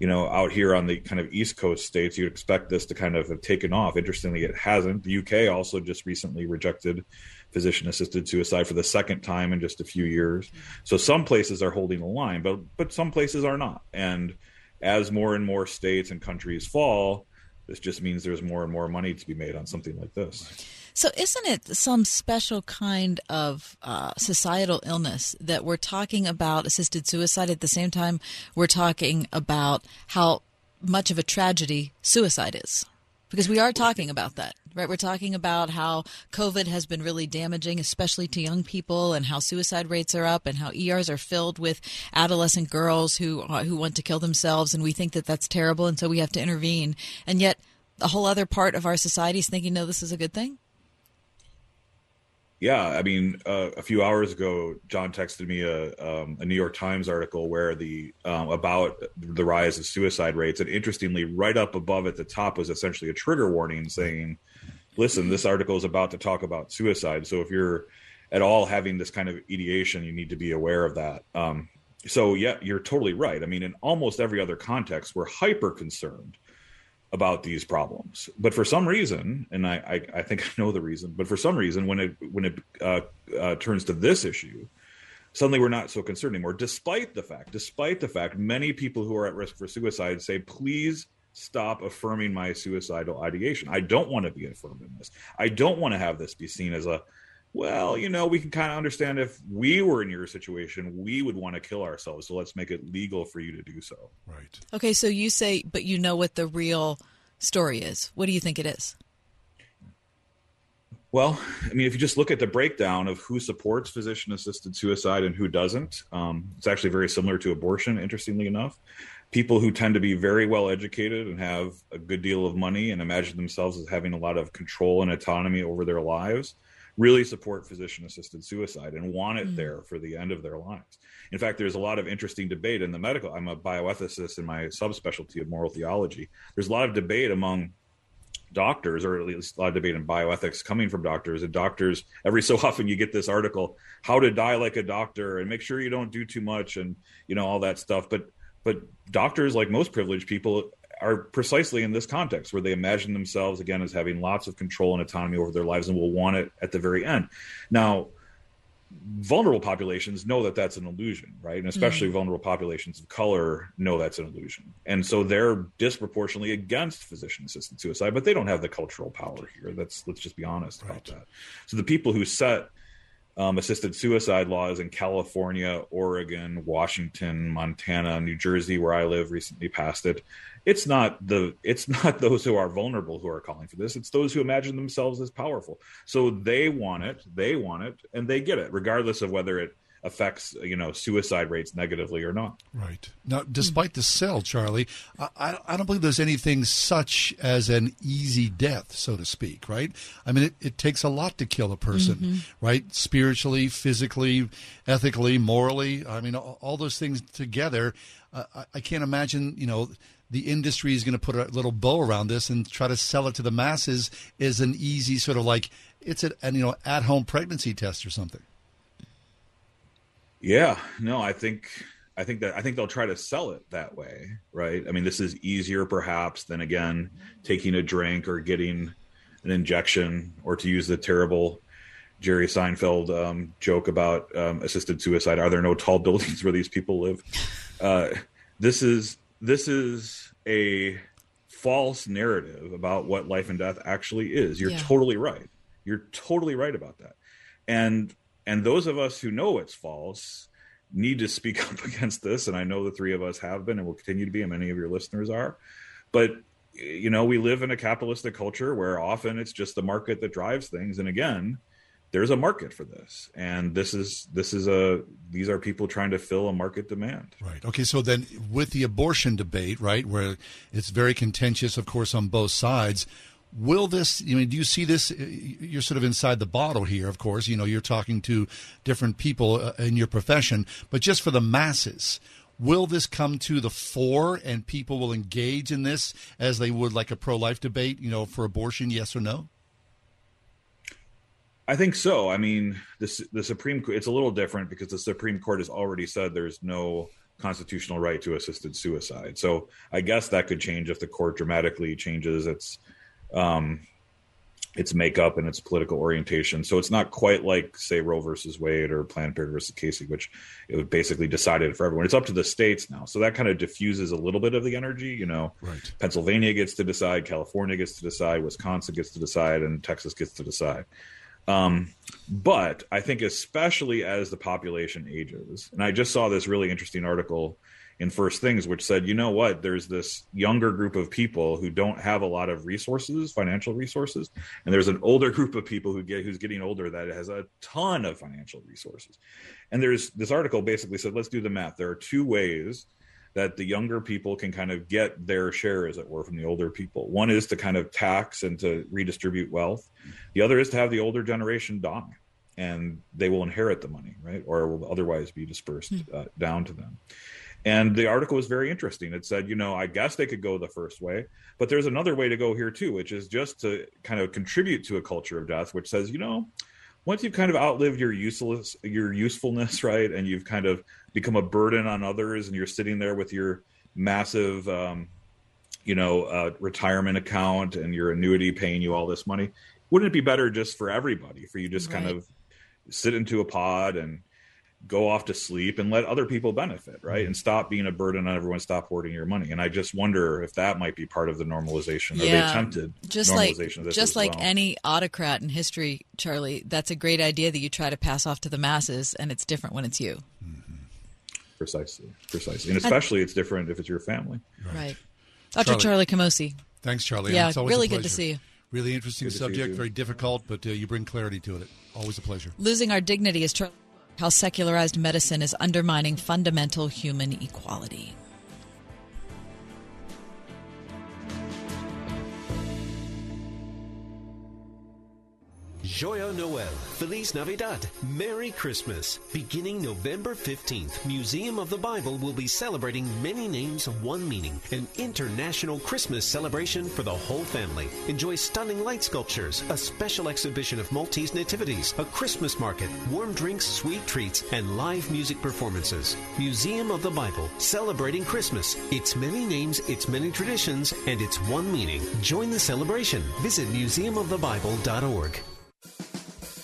you know out here on the kind of east coast states you'd expect this to kind of have taken off. Interestingly it hasn't. The uk also just recently rejected physician assisted suicide for the second time in just a few years. So some places are holding the line but but some places are not. And as more and more states and countries fall this just means there's more and more money to be made on something like this So, isn't it some special kind of uh, societal illness that we're talking about assisted suicide at the same time we're talking about how much of a tragedy suicide is? Because we are talking about that, right? We're talking about how COVID has been really damaging, especially to young people, and how suicide rates are up, and how ERs are filled with adolescent girls who uh, who want to kill themselves, and we think that that's terrible, and so we have to intervene. And yet, a whole other part of our society is thinking, no, this is a good thing. Yeah, I mean, uh, a few hours ago, John texted me a, um, a New York Times article where the um, about the rise of suicide rates, and interestingly, right up above at the top was essentially a trigger warning saying, "Listen, this article is about to talk about suicide. So if you're at all having this kind of ideation, you need to be aware of that. Um, so yeah, you're totally right. I mean, in almost every other context, we're hyper concerned about these problems. But for some reason, and I, I, I, think I know the reason, but for some reason, when it when it uh, uh, turns to this issue, suddenly we're not so concerned anymore. Despite the fact, despite the fact, many people who are at risk for suicide say, "Please stop affirming my suicidal ideation. I don't want to be affirmed in this. I don't want to have this be seen as a well, you know, we can kind of understand if we were in your situation, we would want to kill ourselves. So let's make it legal for you to do so. Right. Okay, so you say, but you know what the real story is. What do you think it is? Well, I mean, if you just look at the breakdown of who supports physician assisted suicide and who doesn't, um, it's actually very similar to abortion, interestingly enough. People who tend to be very well educated and have a good deal of money and imagine themselves as having a lot of control and autonomy over their lives really support physician assisted suicide and want it mm. there for the end of their lives. In fact, there's a lot of interesting debate in the medical. I'm a bioethicist in my subspecialty of moral theology. There's a lot of debate among doctors, or at least a lot of debate in bioethics coming from doctors. And doctors, every so often, you get this article, "How to Die Like a Doctor," and make sure you don't do too much, and you know all that stuff. But but doctors, like most privileged people, are precisely in this context where they imagine themselves again as having lots of control and autonomy over their lives and will want it at the very end. Now, vulnerable populations know that that's an illusion, right? And especially mm vulnerable populations of color know that's an illusion. And so they're disproportionately against physician assisted suicide, but they don't have the cultural power here. That's let's just be honest right. about that. So the people who set um, assisted suicide laws in California, Oregon, Washington, Montana, New Jersey, where I live, recently passed it it's not the it's not those who are vulnerable who are calling for this. It's those who imagine themselves as powerful. So they want it they want it and they get it regardless of whether it affects you know suicide rates negatively or not. Right. Now despite the cell charlie I, I don't believe there's anything such as an easy death so to speak right? I mean it, it takes a lot to kill a person mm-hmm. right? Spiritually physically ethically morally i mean all, all those things together uh, I, I can't imagine you know the industry is going to put a little bow around this and try to sell it to the masses is an easy sort of like it's an you know at home pregnancy test or something. Yeah, no, I think I think that I think they'll try to sell it that way, right? I mean, this is easier perhaps than again taking a drink or getting an injection, or to use the terrible Jerry Seinfeld um, joke about um, assisted suicide. Are there no tall buildings where these people live? Uh, this is this is a false narrative about what life and death actually is. You're yeah. totally right. You're totally right about that. And and those of us who know it's false need to speak up against this and I know the three of us have been and will continue to be and many of your listeners are. But you know, we live in a capitalistic culture where often it's just the market that drives things and again, there's a market for this. And this is this is a these are people trying to fill a market demand. Right. Okay so then with the abortion debate right where it's very contentious of course on both sides will this you mean do you see this you're sort of inside the bottle here of course you know you're talking to different people uh, in your profession but just for the masses will this come to the fore and people will engage in this as they would like a pro-life debate you know for abortion yes or no I think so. I mean, this the Supreme Court. It's a little different because the Supreme Court has already said there's no constitutional right to assisted suicide. So I guess that could change if the court dramatically changes its um, its makeup and its political orientation. So it's not quite like say Roe versus Wade or Planned Parenthood versus Casey, which it was basically decided for everyone. It's up to the states now. So that kind of diffuses a little bit of the energy. You know, right. Pennsylvania gets to decide, California gets to decide, Wisconsin gets to decide, and Texas gets to decide. Um, but I think, especially as the population ages, and I just saw this really interesting article in First Things, which said, you know what, there's this younger group of people who don't have a lot of resources, financial resources, and there's an older group of people who get who's getting older that has a ton of financial resources. And there's this article basically said, let's do the math. There are two ways that the younger people can kind of get their share, as it were, from the older people. One is to kind of tax and to redistribute wealth. The other is to have the older generation die, and they will inherit the money, right, or will otherwise be dispersed hmm. uh, down to them. And the article was very interesting. It said, you know, I guess they could go the first way, but there's another way to go here too, which is just to kind of contribute to a culture of death, which says, you know, once you've kind of outlived your useless your usefulness, right, and you've kind of become a burden on others, and you're sitting there with your massive, um, you know, uh, retirement account and your annuity paying you all this money, wouldn't it be better just for everybody for you just kind of sit into a pod and go off to sleep and let other people benefit, Mm-hmm. right? And stop being a burden on everyone, stop hoarding your money. And I just wonder if that might be part of the normalization or the attempted just like of just like well. any autocrat in history, Charlie. That's a great idea that you try to pass off to the masses, and it's different when it's you. Precisely, precisely, and especially it's different if it's your family. Right. Dr. Charlie, Camosy. Thanks, Charlie. Yeah, It's always a really good to see you. Really interesting Good to see you, subject, very difficult, but uh, you bring clarity to it. Always a pleasure. Losing our dignity is Charlie. How secularized medicine is undermining fundamental human equality. Joyeux Noel, Feliz Navidad, Merry Christmas. Beginning November 15th, Museum of the Bible will be celebrating Many Names, of One Meaning, an international Christmas celebration for the whole family. Enjoy stunning light sculptures, a special exhibition of Maltese nativities, a Christmas market, warm drinks, sweet treats, and live music performances. Museum of the Bible, celebrating Christmas. It's many names, it's many traditions, and it's one meaning. Join the celebration. Visit museumofthebible.org.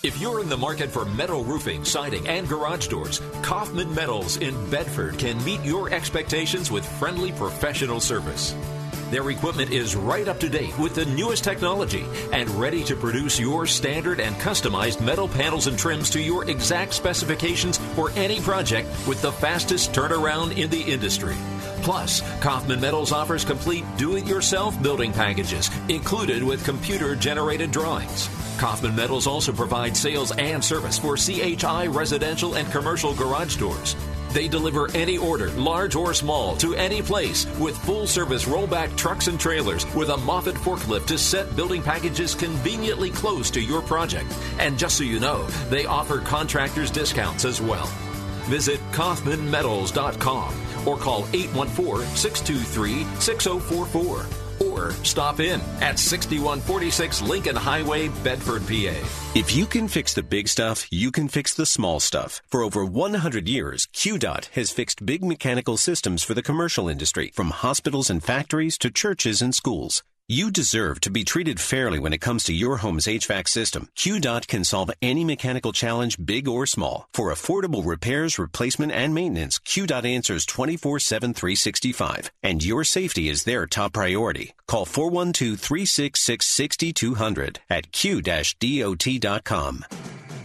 If you're in the market for metal roofing, siding, and garage doors, Kaufman Metals in Bedford can meet your expectations with friendly professional service. Their equipment is right up to date with the newest technology and ready to produce your standard and customized metal panels and trims to your exact specifications for any project with the fastest turnaround in the industry. Plus, Kaufman Metals offers complete do it yourself building packages, included with computer generated drawings. Kaufman Metals also provides sales and service for CHI residential and commercial garage doors. They deliver any order, large or small, to any place with full service rollback trucks and trailers with a Moffett forklift to set building packages conveniently close to your project. And just so you know, they offer contractors discounts as well. Visit KaufmanMetals.com or call 814 623 6044 or stop in at 6146 Lincoln Highway, Bedford, PA. If you can fix the big stuff, you can fix the small stuff. For over 100 years, QDOT has fixed big mechanical systems for the commercial industry, from hospitals and factories to churches and schools. You deserve to be treated fairly when it comes to your home's HVAC system. QDOT can solve any mechanical challenge, big or small. For affordable repairs, replacement, and maintenance, QDOT answers 24 7 365. And your safety is their top priority. Call 412 366 6200 at q-dot.com.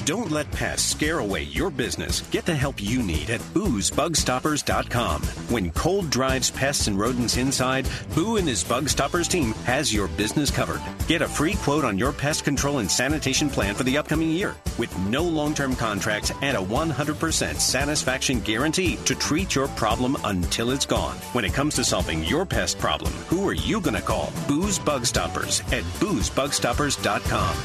Don't let pests scare away your business. Get the help you need at boosbugstoppers.com. When cold drives pests and rodents inside, Boo and his Bug Stoppers team has your business covered. Get a free quote on your pest control and sanitation plan for the upcoming year with no long-term contracts and a 100% satisfaction guarantee to treat your problem until it's gone. When it comes to solving your pest problem, who are you going to call? Boo's Bug Stoppers at boosbugstoppers.com.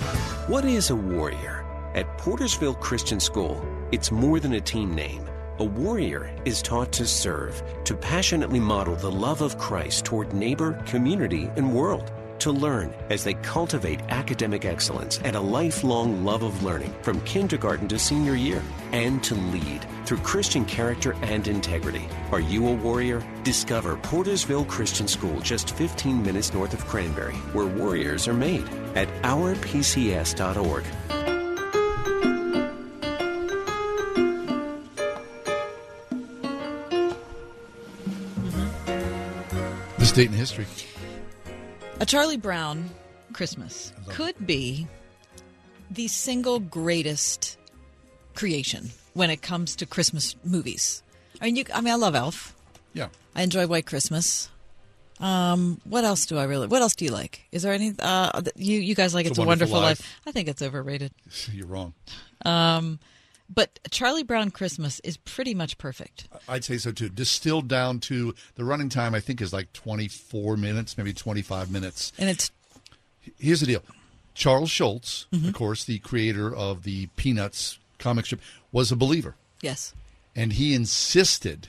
What is a warrior? At Portersville Christian School, it's more than a team name. A warrior is taught to serve, to passionately model the love of Christ toward neighbor, community, and world. To learn as they cultivate academic excellence and a lifelong love of learning from kindergarten to senior year. And to lead through Christian character and integrity. Are you a warrior? Discover Portersville Christian School just 15 minutes north of Cranberry, where warriors are made at ourpcs.org. This date in history. A Charlie Brown Christmas could be the single greatest creation when it comes to Christmas movies. I mean, you, I mean, I love Elf. Yeah. I enjoy White Christmas. Um, what else do I really? What else do you like? Is there any? Uh, you you guys like It's It's, a a Wonderful Wonderful Life. Life. I think it's overrated. You're wrong. Um, but Charlie Brown Christmas is pretty much perfect. I'd say so too. Distilled down to the running time, I think is like 24 minutes, maybe 25 minutes. And it's here's the deal: Charles Schulz, Mm-hmm. of course, the creator of the Peanuts comic strip, was a believer, Yes. and he insisted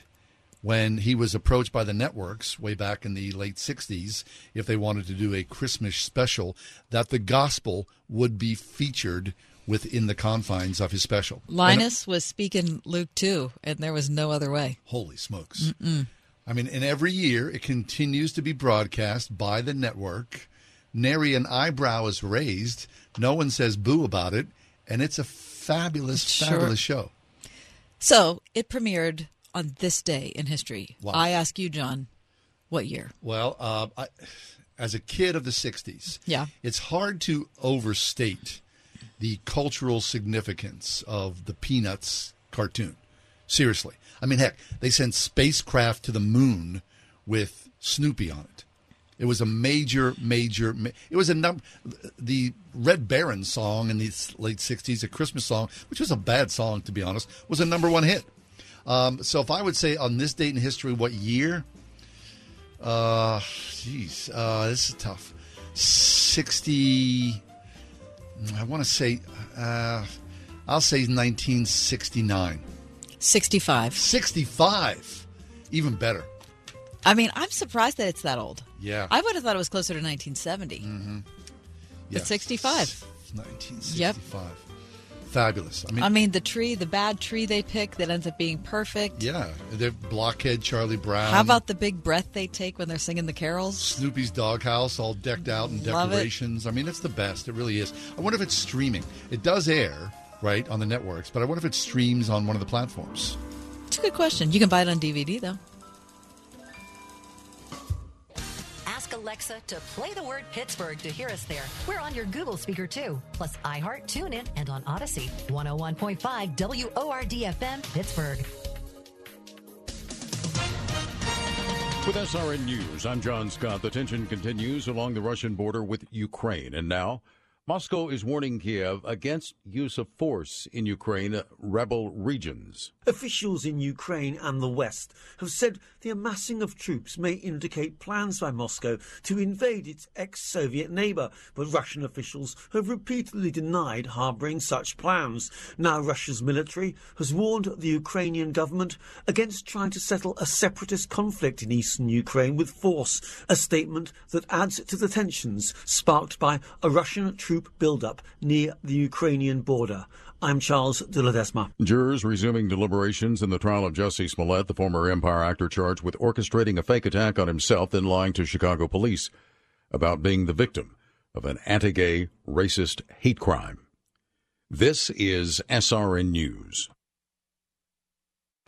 when he was approached by the networks way back in the late 60s if they wanted to do a Christmas special, that the gospel would be featured within the confines of his special. Uh, Linus was speaking Luke too, and there was no other way. Holy smokes. Mm-mm. I mean, and every year it continues to be broadcast by the network. Nary an eyebrow is raised. No one says boo about it. And it's a fabulous, Sure. fabulous show. So it premiered on this day in history. Wow. I ask you, John, what year? Well, uh, I, as a kid of the 60s, Yeah. it's hard to overstate the cultural significance of the Peanuts cartoon. Seriously. I mean, heck, they sent spacecraft to the moon with Snoopy on it. It was a major, major. ma- It was a number. The Red Baron song in the late '60s, a Christmas song, which was a bad song to be honest, was a number one hit. Um, so, if I would say on this date in history, what year? Uh, jeez, uh, this is tough. Sixty. I want to say. Uh, I'll say 1969. 65. 65. Even better. I mean, I'm surprised that it's that old. Yeah. I would have thought it was closer to 1970. Mm-hmm. But 65. 1965. Fabulous. I mean, I mean, the tree, the bad tree they pick that ends up being perfect. yeah. The blockhead Charlie Brown. How about the big breath they take when they're singing the carols? Snoopy's doghouse all decked out in Love it. decorations? I mean, it's the best. It really is. I wonder if it's streaming. It does air, right, on the networks, but I wonder if it streams on one of the platforms. It's a good question. You can buy it on DVD, though. Alexa to play the word Pittsburgh to hear us there. We're on your Google speaker too, plus iHeart, TuneIn, and on Odyssey. 101.5 WORDFM, Pittsburgh. With SRN News, I'm John Scott. The tension continues along the Russian border with Ukraine. And now, Moscow is warning Kiev against use of force in Ukraine rebel regions. Officials in Ukraine and the West have said the amassing of troops may indicate plans by Moscow to invade its ex Soviet neighbour, but Russian officials have repeatedly denied harbouring such plans. Now, Russia's military has warned the Ukrainian government against trying to settle a separatist conflict in eastern Ukraine with force, a statement that adds to the tensions sparked by a Russian troop build-up near the Ukrainian border. I'm Charles de Ledesma. Jurors resuming deliberations in the trial of Jussie Smollett, the former Empire actor charged with orchestrating a fake attack on himself, then lying to Chicago police about being the victim of an anti gay racist hate crime. This is SRN News.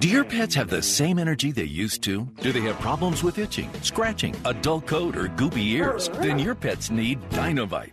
Do your pets have the same energy they used to? Do they have problems with itching, scratching, a dull coat, or goopy ears? Then your pets need Dinovite.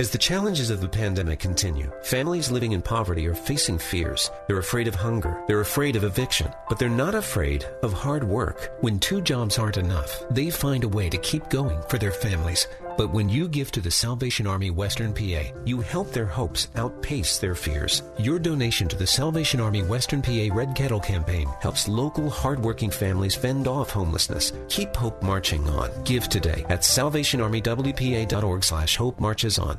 As the challenges of the pandemic continue, families living in poverty are facing fears. They're afraid of hunger. They're afraid of eviction. But they're not afraid of hard work. When two jobs aren't enough, they find a way to keep going for their families. But when you give to the Salvation Army Western PA, you help their hopes outpace their fears. Your donation to the Salvation Army Western PA Red Kettle campaign helps local hardworking families fend off homelessness. Keep hope marching on. Give today at salvationarmywpa.org slash hope marches on.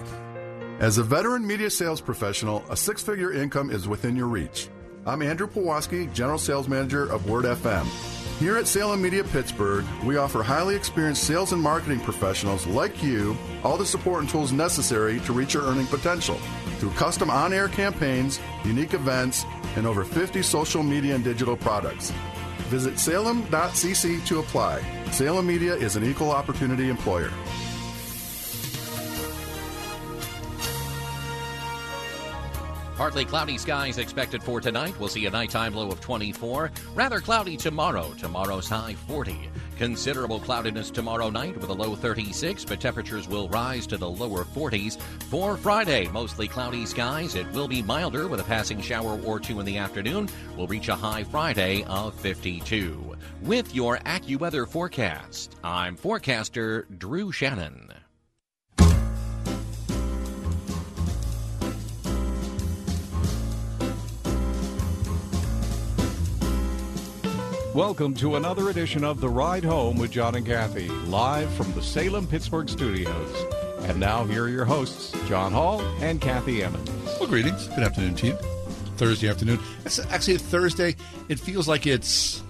As a veteran media sales professional, a six figure income is within your reach. I'm Andrew Pawlowski, General Sales Manager of Word FM. Here at Salem Media Pittsburgh, we offer highly experienced sales and marketing professionals like you all the support and tools necessary to reach your earning potential through custom on air campaigns, unique events, and over 50 social media and digital products. Visit salem.cc to apply. Salem Media is an equal opportunity employer. Partly cloudy skies expected for tonight. We'll see a nighttime low of 24. Rather cloudy tomorrow. Tomorrow's high 40. Considerable cloudiness tomorrow night with a low 36, but temperatures will rise to the lower 40s. For Friday, mostly cloudy skies. It will be milder with a passing shower or two in the afternoon. We'll reach a high Friday of 52. With your AccuWeather forecast, I'm forecaster Drew Shannon. Welcome to another edition of The Ride Home with John and Kathy, live from the Salem Pittsburgh studios. And now, here are your hosts, John Hall and Kathy Emmons. Well, greetings. Good afternoon to you. Thursday afternoon. It's actually a Thursday. It feels like it's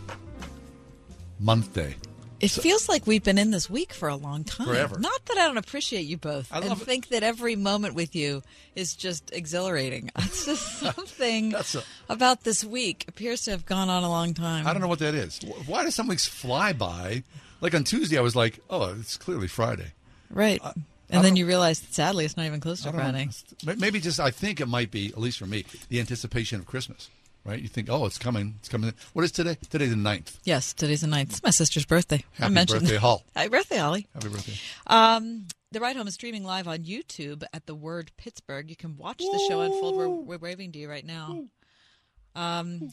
month day. It feels like we've been in this week for a long time. Forever. Not that I don't appreciate you both I and love it. think that every moment with you is just exhilarating. It's just something a- about this week appears to have gone on a long time. I don't know what that is. Why does some weeks fly by? Like on Tuesday, I was like, oh, it's clearly Friday. Right. I and then you realize, sadly, it's not even close to I. Friday. Maybe just, I think it might be, at least for me, the anticipation of Christmas, right? You think, oh, it's coming. It's coming. What is today? Today's the 9th. Yes, today's the ninth. It's my sister's birthday. I Happy mentioned birthday, Hall. Happy birthday, Holly. Happy birthday. Um, the Ride Home is streaming live on YouTube at the Word Pittsburgh. You can watch the show unfold. We're, we're waving to you right now. Um,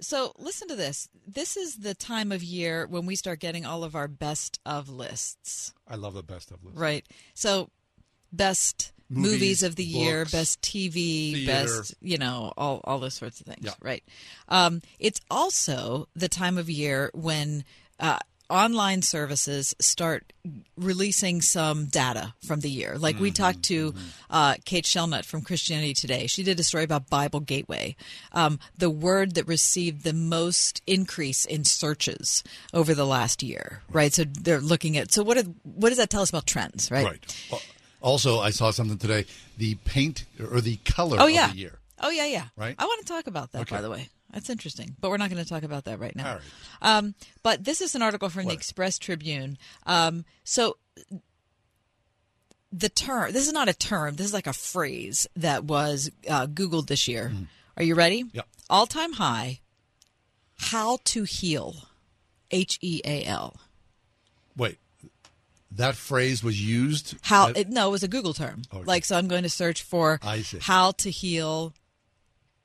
so listen to this. This is the time of year when we start getting all of our best of lists. I love the best of lists. Right. So best Movies, movies, of the year, best TV, theater. best, you know, all, all those sorts of things. Yeah. Right. Um, it's also the time of year when uh, online services start releasing some data from the year. Like we talked to uh, Kate Shellnutt from Christianity Today. She did a story about Bible Gateway, um, the word that received the most increase in searches over the last year. Right. So they're looking at. So what? Are, what does that tell us about trends? Right. Right. Al- Also, I saw something today. The paint or the color Oh of yeah. the year. Oh yeah, yeah. Right? I want to talk about that Okay. by the way. That's interesting, but we're not going to talk about that right now. All right. Um, but this is an article from the Express Tribune. Um, so the term this is not a term. This is like a phrase that was uh, Googled this year. Are you ready? Yep. All time high. How to heal. H E A L. Wait, that phrase was used. How? at- It, no, it was a Google term. Okay. Like so, I'm going to search for how to heal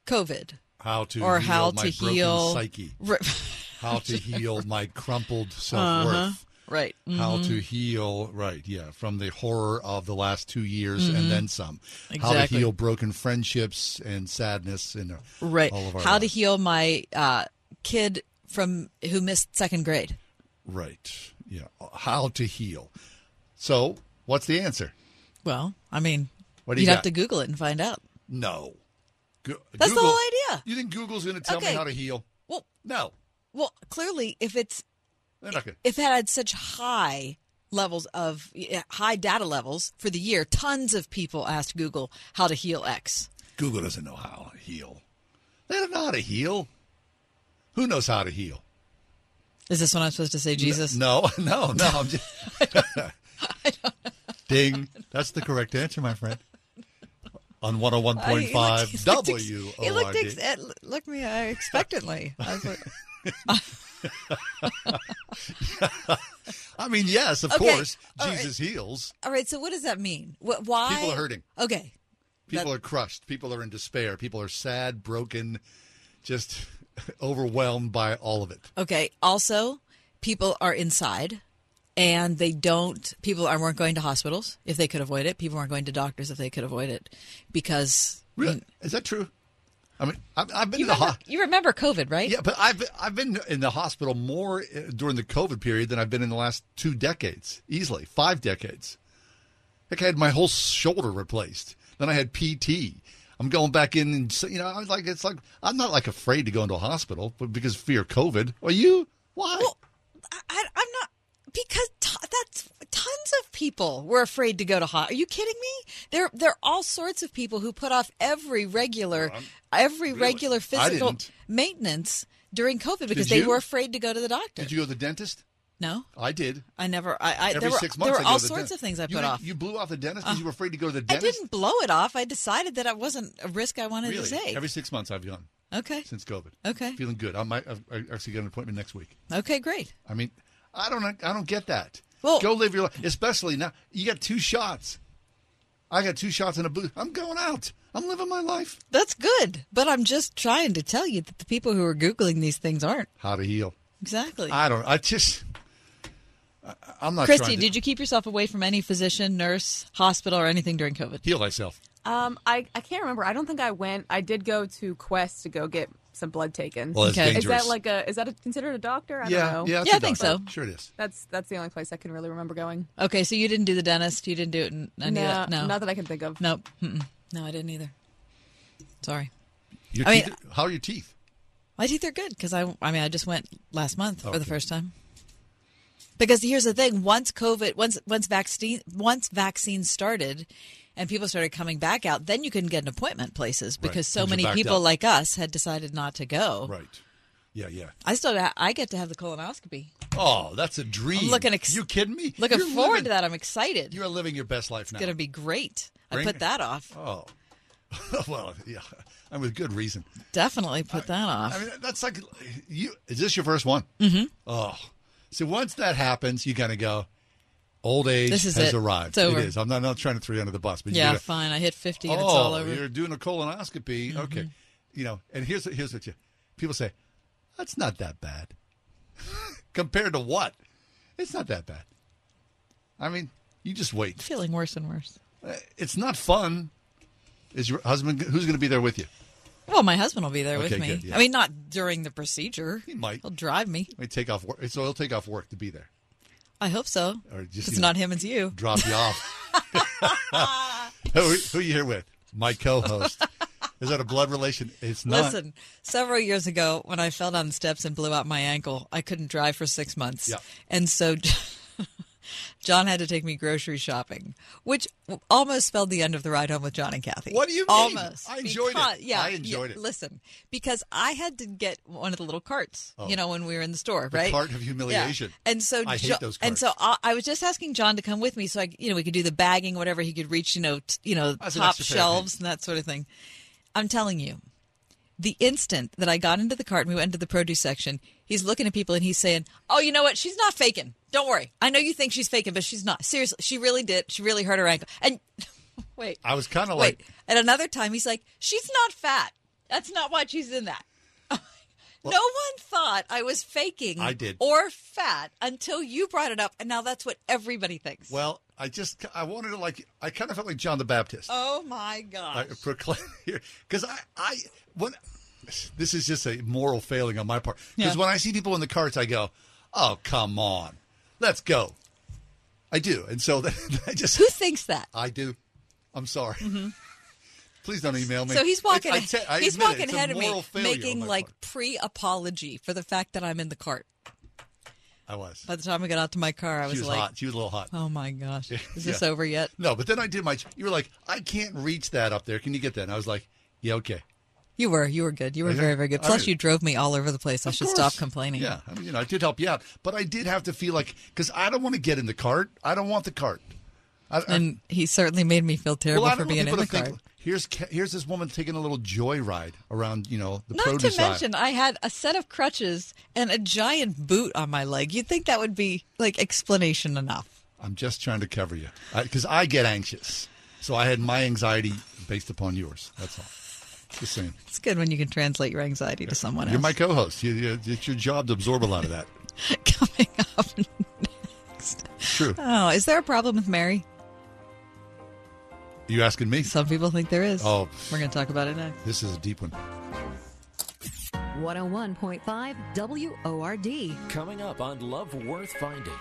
COVID. how to or heal how my to broken heal psyche. How to heal my crumpled self worth. Uh-huh. Right. How Mhm. to heal, right? Yeah, from the horror of the last two years Mhm. and then some. Exactly. How to heal broken friendships and sadness and uh, Right. all of our How to heal my uh, kid from who missed second grade. right? Yeah, how to heal. So, what's the answer? Well, I mean, What do you you'd have to Google it and find out. No. Go- That's the Google- whole idea. You think Google's going to tell me how to heal? Well, no. Well, clearly, if it's They're not gonna- if it had such high levels of high data levels for the year, tons of people asked Google how to heal X. Google doesn't know how to heal. They don't know how to heal. Who knows how to heal? Is this what I'm supposed to say, Jesus? No, no, no. I'm just. Ding. That's the correct answer, my friend. On 101.5 I- he looked- he ex- W He looked, ex- looked me uh, expectantly. I was like, I mean, yes, of Okay, course. Jesus heals. All right, so what does that mean? Wh- Why People are hurting. Okay, People are crushed. People are in despair. People are sad, broken, just overwhelmed by all of it. Okay. Also, people are inside and they don't people are, weren't going to hospitals if they could avoid it. People weren't going to doctors if they could avoid it because Really? Is that true? I mean, I've, I've been you in the remember, ho- you remember COVID, right? Yeah, but I've I've been in the hospital more uh, during the COVID period than I've been in the last two decades, easily five decades. Like I had my whole shoulder replaced. Then I had PT. I'm going back in, and you know, I was like, it's like I'm not like afraid to go into a hospital, but because of fear of COVID. Are you? Why? I, I'm not because t- that's tons of people were afraid to go to hospital. Are you kidding me? There, there are all sorts of people who put off every regular, every regular physical maintenance during COVID because they were afraid to go to the doctor. Did you go to the dentist? No, I did. I never. I, I Every there were, six there were all sorts of things I put did- off. You blew off the dentist because Uh, you were afraid to go to the dentist. I didn't blow it off. I decided that I wasn't a risk I wanted really? to take. Every six months, I've gone. Okay. Since COVID. Okay. Feeling good. I might. I've, actually got an appointment next week. Okay, great. I mean, I don't. I don't get that. Well, go live your life. Especially now, you got two shots. I got two shots in a booth. I'm going out. I'm living my life. That's good, but I'm just trying to tell you that the people who are googling these things aren't How to heal? exactly. I don't. I just. I, I'm not. Christy, to did you keep yourself away from any physician, nurse, hospital, or anything during COVID? heal myself? Um, I, I can't remember. I don't think I went. I did go to Quest to go get some blood taken. Well, that's Is that like a? Is that a, considered a doctor? I Yeah, don't know. yeah, it's Yeah, a I think so. Sure, it is. That's that's the only place I can really remember going. Okay, so you didn't do the dentist. You didn't do it in any of No, that? No, not that I can think of. Nope. Mm-mm. No, I didn't either. Sorry. Your I mean- how are your teeth? My teeth are good because I, I mean, I just went last month for the first time. Because here's the thing: once COVID, once once vaccine, once vaccines started, and people started coming back out, then you couldn't get an appointment places because so many people up. like us had decided not to go. Right. Yeah, yeah. I still I get to have the colonoscopy. Oh, that's a dream. I'm looking. Ex- you kidding me? Looking You're forward living- to that. I'm excited. You are living your best life It's now. It's going to be great. Bring- I put that off. Oh. well, yeah, and with good reason. Definitely put that off. I mean, that's like you. Is this your first one? Mm-hmm. Oh, so once that happens, you kind of go. Old age This is has it. arrived. It's over. It is. I'm not, not trying to throw you under the bus, but yeah, gotta- fine. I hit 50 and oh, it's all over. you're doing a colonoscopy. Okay, you know, and here's here's what you people say. That's not that bad compared to what? It's not that bad. I mean, you just wait. Feeling worse and worse. Uh, It's not fun. Is your husband who's going to be there with you? Well, my husband will be there with me. good, yeah. I mean, not during the procedure. He might. He'll drive me. He take off work. So he'll take off work to be there. I hope so. Or just, it's you know, not him, it's you. Drop you off. who, who you here with? My co-host. Is that a blood relation? It's not. Listen, several years ago, when I fell down the steps and blew out my ankle, I couldn't drive for six months. Yeah. And so John had to take me grocery shopping, which almost spelled the end of the ride home with John and Kathy. What do you mean? Almost. I enjoyed it. Yeah, I enjoyed yeah, it. Listen, because I had to get one of the little carts, Oh. you know, when we were in the store, The right? cart of humiliation. Yeah. And so I hate Jo- those And so I, I was just asking John to come with me, so I, you know, we could do the bagging, whatever he could reach, you know, t- you know, That's top shelves and that sort of thing. I'm telling you, the instant that I got into the cart and we went into the produce section, he's looking at people and he's saying, "Oh, you know what? She's not faking. Don't worry. I know you think she's faking, but she's not. Seriously, she really did. She really hurt her ankle." And wait, I was kind of like, At another time, he's like, "She's not fat. That's not why she's in that." no one thought I was faking. I did. or fat until you brought it up, and now that's what everybody thinks. well, I just I wanted to like I kind of felt like John the Baptist. Oh my god! I proclaim here because I I when this is just a moral failing on my part because Yeah. when I see people in the carts, I go, "Oh come on, let's go." I do, and so that, I just Who thinks that? I do. I'm sorry. Mm-hmm. Please don't email me. So he's walking. It's- I I he's it, walking ahead of me, making like part. pre-apology for the fact that I'm in the cart. I was. By the time I got out to my car, I She was, was like, hot. She was a little hot. "Oh my gosh, is this Yeah. over yet?" No, but then I did my. You were like, I can't reach that up there. Can you get that? And I was like, Yeah, okay. You were, you were good. You were very, very good. Plus, mean- you drove me all over the place. I should course. stop complaining. Yeah, I mean, you know, I did help you out, but I did have to feel like because I don't want to get in the cart. I don't want the cart. I, I- And he certainly made me feel terrible well, for being in the to cart. think. Here's here's this woman taking a little joyride around, you know, the Not produce to aisle. mention, I had a set of crutches and a giant boot on my leg. You'd think that would be like explanation enough. I'm just trying to cover you because I, I get anxious. So I had my anxiety based upon yours. That's all. Just saying. It's good when you can translate your anxiety to someone else. You're else. my co-host. You, you, it's your job to absorb a lot of that. Coming up next. True. Oh, is there a problem with Mary? You asking me? Some people think there is. Oh, We're going to talk about it next. this is a deep one. 101.5 WORD. Coming up on Love Worth Finding.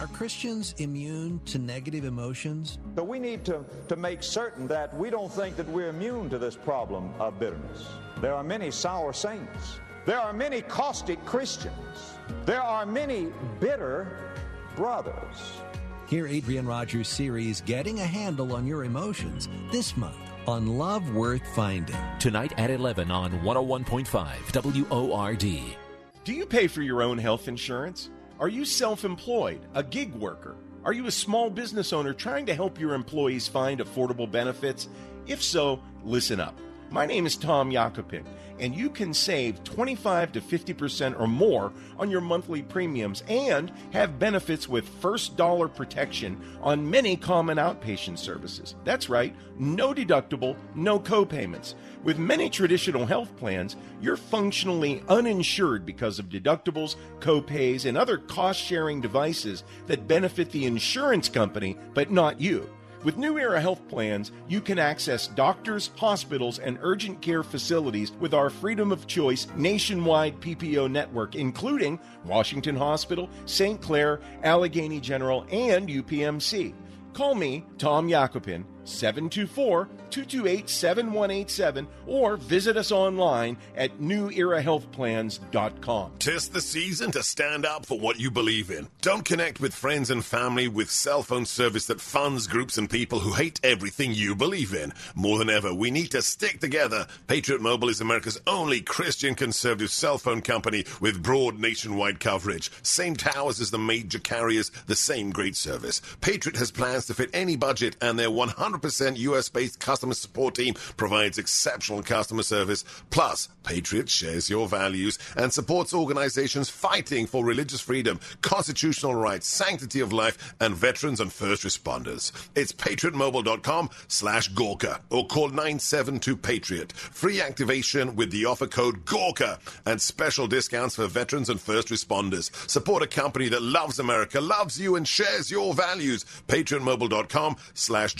Are Christians immune to negative emotions? So we need to, to make certain that we don't think that we're immune to this problem of bitterness. There are many sour saints. There are many caustic Christians. There are many bitter brothers. Hear Adrian Rogers' series Getting a Handle on Your Emotions this month on Love Worth Finding. Tonight at 11 on 101.5 WORD. Do you pay for your own health insurance? Are you self employed, a gig worker? Are you a small business owner trying to help your employees find affordable benefits? If so, listen up. My name is Tom Yakupin, and you can save 25 to 50% or more on your monthly premiums and have benefits with first dollar protection on many common outpatient services. That's right, no deductible, no co-payments. With many traditional health plans, you're functionally uninsured because of deductibles, co-pays, and other cost-sharing devices that benefit the insurance company but not you. With New Era Health Plans, you can access doctors, hospitals, and urgent care facilities with our Freedom of Choice nationwide PPO network, including Washington Hospital, St. Clair, Allegheny General, and UPMC. Call me, Tom Yakupin, 724 228 7187, or visit us online at newerahealthplans.com. Tis the season to stand up for what you believe in. Don't connect with friends and family with cell phone service that funds groups and people who hate everything you believe in. More than ever, we need to stick together. Patriot Mobile is America's only Christian conservative cell phone company with broad nationwide coverage. Same towers as the major carriers, the same great service. Patriot has plans to fit any budget, and their 100% US based customer support team provides exceptional customer service. Plus, Patriot shares your values and supports organizations fighting for religious freedom, constitutional rights, sanctity of life, and veterans and first responders. It's patriotmobile.com slash Gorka or call 972 Patriot. Free activation with the offer code GORKA and special discounts for veterans and first responders. Support a company that loves America, loves you, and shares your values. patriotmobile.com slash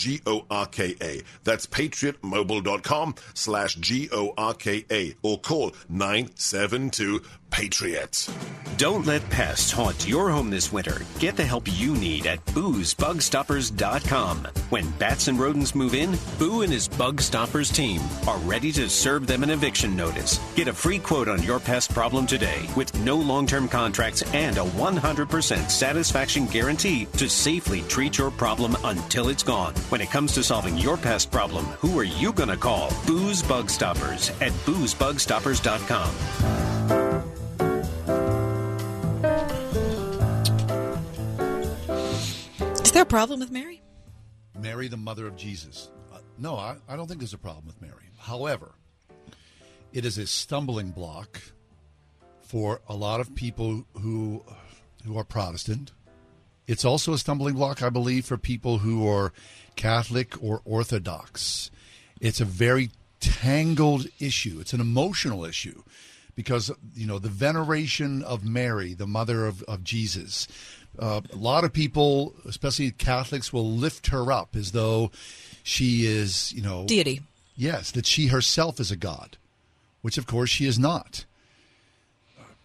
G-O-R-K-A. That's patriotmobile.com slash G-O-R-K-A or call 972 Patriot. Don't let pests haunt your home this winter. Get the help you need at boosbugstoppers.com. When bats and rodents move in, Boo and his Bug Stoppers team are ready to serve them an eviction notice. Get a free quote on your pest problem today with no long term contracts and a 100% satisfaction guarantee to safely treat your problem until it's gone. When it comes to solving your pest problem, who are you going to call? Boo's Bug Stoppers at boosbugstoppers.com. problem with Mary? Mary, the mother of Jesus. Uh, no, I, I don't think there's a problem with Mary. However, it is a stumbling block for a lot of people who who are Protestant. It's also a stumbling block, I believe, for people who are Catholic or Orthodox. It's a very tangled issue. It's an emotional issue because you know the veneration of Mary, the mother of, of Jesus. Uh, a lot of people, especially Catholics, will lift her up as though she is, you know, Deity. Yes, that she herself is a god, which of course she is not.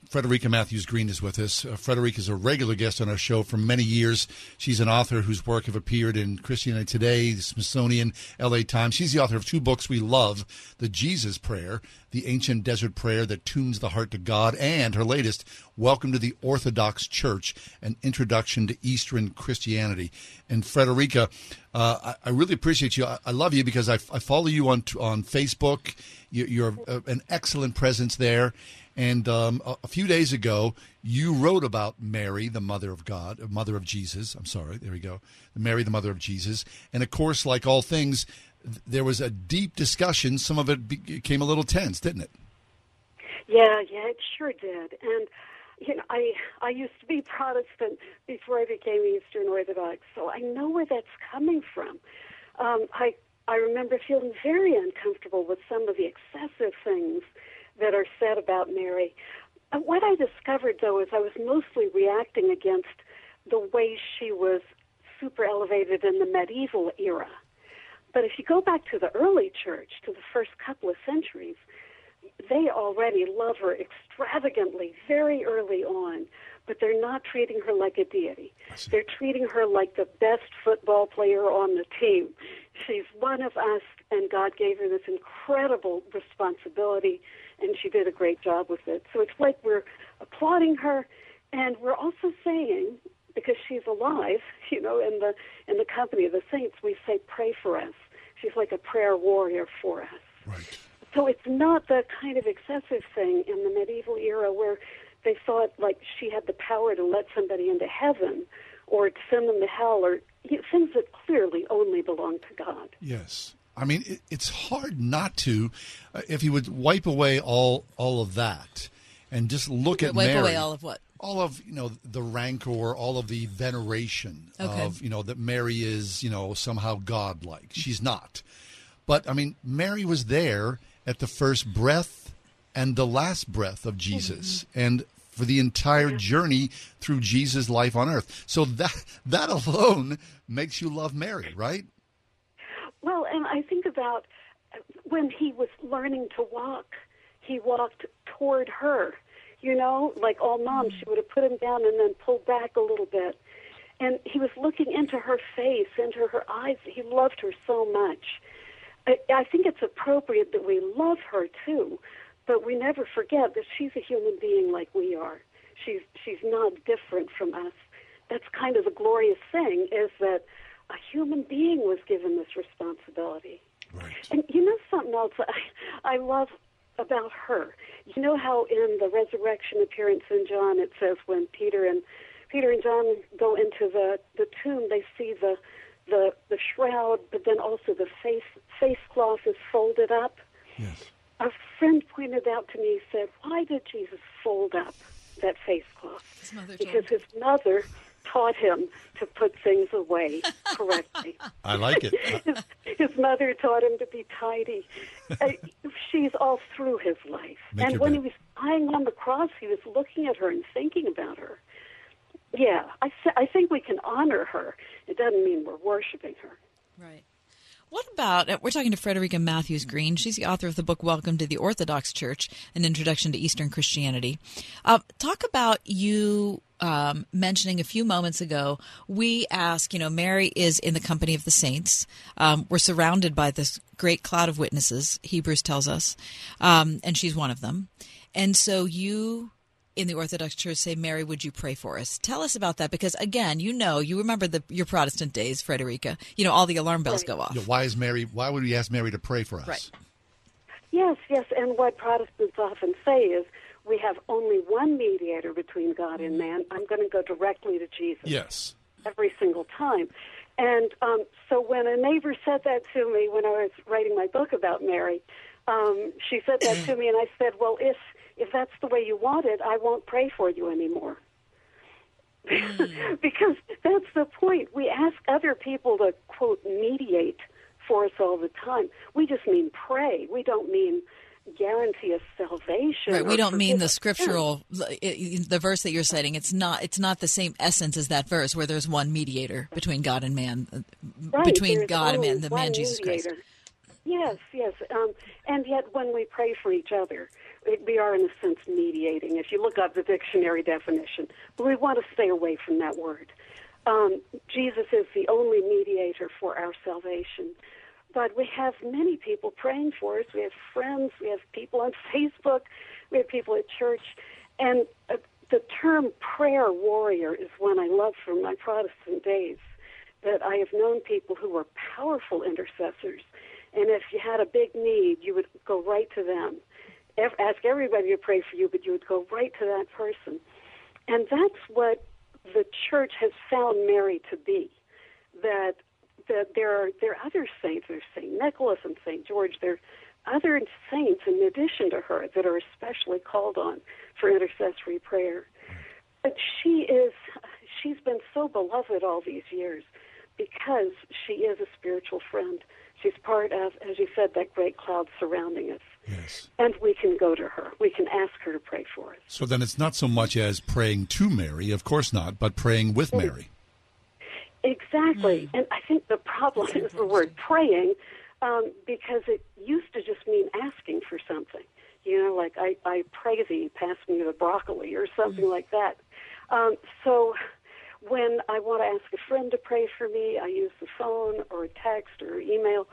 Frederica Mathewes-Green is with us. Uh, Frederica is a regular guest on our show for many years. She's an author whose work have appeared in Christianity Today, the Smithsonian, LA Times. She's the author of two books we love The Jesus Prayer, the ancient desert prayer that tunes the heart to God, and her latest, Welcome to the Orthodox Church, an introduction to Eastern Christianity. And Frederica, uh, I, I, really appreciate you. I, I love you because I, I, follow you on on Facebook. You, you're a, an excellent presence there. And um, a, a, few days ago, you wrote about Mary, the mother of God, uh, mother of Jesus. I'm sorry, there we go. Mary, the mother of Jesus. And of course, like all things, there was a deep discussion. Some of it became a little tense, didn't it? Yeah, yeah, it sure did. And you know, I I used to be Protestant before I became Eastern Orthodox, so I know where that's coming from. Um, I I remember feeling very uncomfortable with some of the excessive things that are said about Mary. Uh, what I discovered, though, is I was mostly reacting against the way she was super elevated in the medieval era. But if you go back to the early church, to the first couple of centuries, they already love her extravagantly very early on, but they're not treating her like a deity. They're treating her like the best football player on the team. She's one of us, and God gave her this incredible responsibility, and she did a great job with it. So it's like we're applauding her, and we're also saying, because she's alive, you know, in the in the company of the saints, we say, "Pray for us." She's like a prayer warrior for us. Right. So it's not the kind of excessive thing in the medieval era where they thought like she had the power to let somebody into heaven or to send them to hell or you know, things that clearly only belong to God. Yes. I mean, it, it's hard not to, uh, if you would wipe away all all of that and just look at Wipe Mary. away all of what? all of you know the rancor, all of the veneration Okay. of you know that Mary is you know somehow godlike. She's not, but I mean Mary was there at the first breath and the last breath of Jesus, and for the entire journey through Jesus' life on earth. So that that alone makes you love Mary, right? Well, and I think about uh, when he was learning to walk, he walked toward her. You know, like all moms, she would have put him down and then pulled back a little bit. And he was looking into her face, into her eyes. He loved her so much. I, I think it's appropriate that we love her too, but we never forget that she's a human being like we are. She's she's not different from us. That's kind of the glorious thing is that a human being was given this responsibility. Right. And you know something else I, I love about her. You know how in the resurrection appearance in John it says when Peter and Peter and John go into the the tomb, they see the the the shroud, but then also the face face cloth is folded up. Yes. A friend pointed out to me, said, "Why did Jesus fold up that face cloth?" His mother because his mother taught him to put things away correctly. I like it. his, his mother taught him to be tidy. Uh, she's all through his life. Make and when bed. he was dying on the cross, he was looking at her and thinking about her. Yeah, I, th- I think we can honor her. It doesn't mean we're worshiping her. Right. What about, uh, we're talking to Frederica Mathewes-Green. She's the author of the book Welcome to the Orthodox Church An Introduction to Eastern Christianity. Uh, talk about you um, mentioning a few moments ago. We ask, you know, Mary is in the company of the saints. Um, we're surrounded by this great cloud of witnesses, Hebrews tells us, um, and she's one of them. And so you in the Orthodox Church say, Mary, would you pray for us? Tell us about that because, again, you know, you remember the, your Protestant days, Frederica. You know, all the alarm bells go off. Yeah, why is Mary? Why would we ask Mary to pray for us? Right. Yes, yes, and what Protestants often say is we have only one mediator between God and man. I'm going to go directly to Jesus. Yes. every single time. And um, so when a neighbor said that to me when I was writing my book about Mary, um, she said that to me, and I said, "Well, if if that's the way you want it, I won't pray for you anymore." because that's the point. We ask other people to quote mediate for us all the time. We just mean pray. We don't mean guarantee us salvation. Right. We don't mean the scriptural, the verse that you're citing. It's not. It's not the same essence as that verse where there's one mediator between God and man, uh, Right, between there's God and man, the man one Jesus Christ. Yes, yes. Um, and yet, when we pray for each other, we are, in a sense, mediating. If you look up the dictionary definition, but we want to stay away from that word. Um, Jesus is the only mediator for our salvation. But we have many people praying for us. We have friends. We have people on Facebook. We have people at church. And uh, the term prayer warrior is one I love from my Protestant days. That I have known people who were powerful intercessors. And if you had a big need, you would go right to them. Ask everybody to pray for you, but you would go right to that person. And that's what the church has found Mary to be. That that there are there are other saints. There's Saint Nicholas and Saint George. There are other saints in addition to her that are especially called on for intercessory prayer. But she is, she's been so beloved all these years because she is a spiritual friend. She's part of, as you said, that great cloud surrounding us. Yes. And we can go to her. We can ask her to pray for us. So then it's not so much as praying to Mary, of course not, but praying with Mary. Exactly. And I think the problem is the word praying um, because it used to just mean asking for something. You know, like, I, I pray thee, pass me the broccoli or something like that. Um, so when I want to ask a friend to pray for me, I use the phone or a text or email.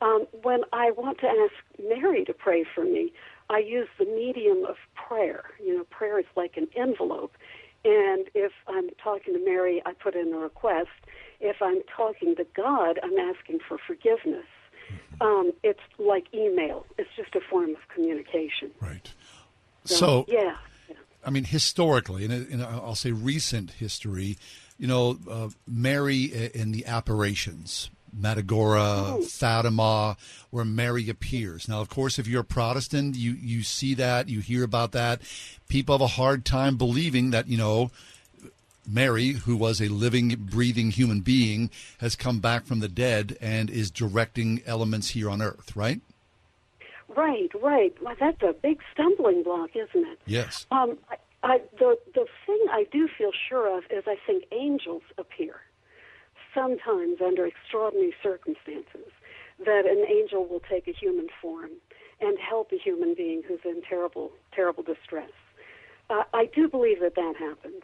Um, when I want to ask Mary to pray for me, I use the medium of prayer. You know, prayer is like an envelope. And if I'm talking to Mary, I put in a request. If I'm talking to God, I'm asking for forgiveness. Um, it's like email. It's just a form of communication. Right. So, yeah. I mean, historically, and I'll say recent history, you know, uh, Mary in the apparitions, Medjugorje, Fatima, where Mary appears. Now, of course, if you're a Protestant, you, you see that, you hear about that. People have a hard time believing that, you know, Mary, who was a living, breathing human being, has come back from the dead and is directing elements here on earth, right? Right, right. Well, that's a big stumbling block, isn't it? Yes. Um, I, I, the the thing I do feel sure of is I think angels appear sometimes under extraordinary circumstances. That an angel will take a human form and help a human being who's in terrible, terrible distress. Uh, I do believe that that happens.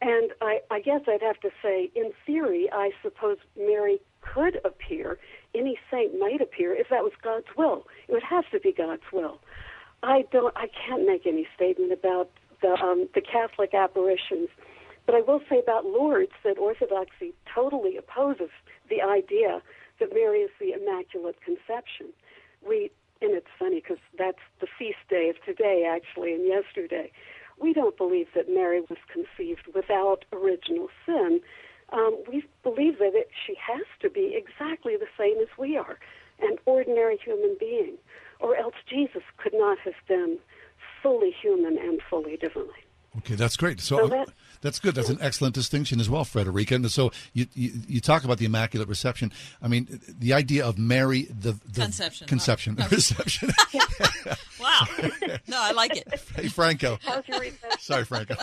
And I, I guess I'd have to say, in theory, I suppose Mary could appear. Any saint might appear if that was God's will. It would have to be God's will. I don't. I can't make any statement about the um, the Catholic apparitions, but I will say about Lourdes that Orthodoxy totally opposes the idea that Mary is the Immaculate Conception. We and it's funny because that's the feast day of today, actually, and yesterday. We don't believe that Mary was conceived without original sin. Um, we believe that it, she has to be exactly the same as we are, an ordinary human being, or else Jesus could not have been fully human and fully divine. Okay, that's great. So, So that- that's good. That's an excellent distinction as well, Frederica. And so you, you you talk about the Immaculate Reception. I mean, the idea of Mary, the, the Conception. conception, Oh, no. reception. Wow. No, I like it. hey, Franco. How's your reception? Sorry, Franco.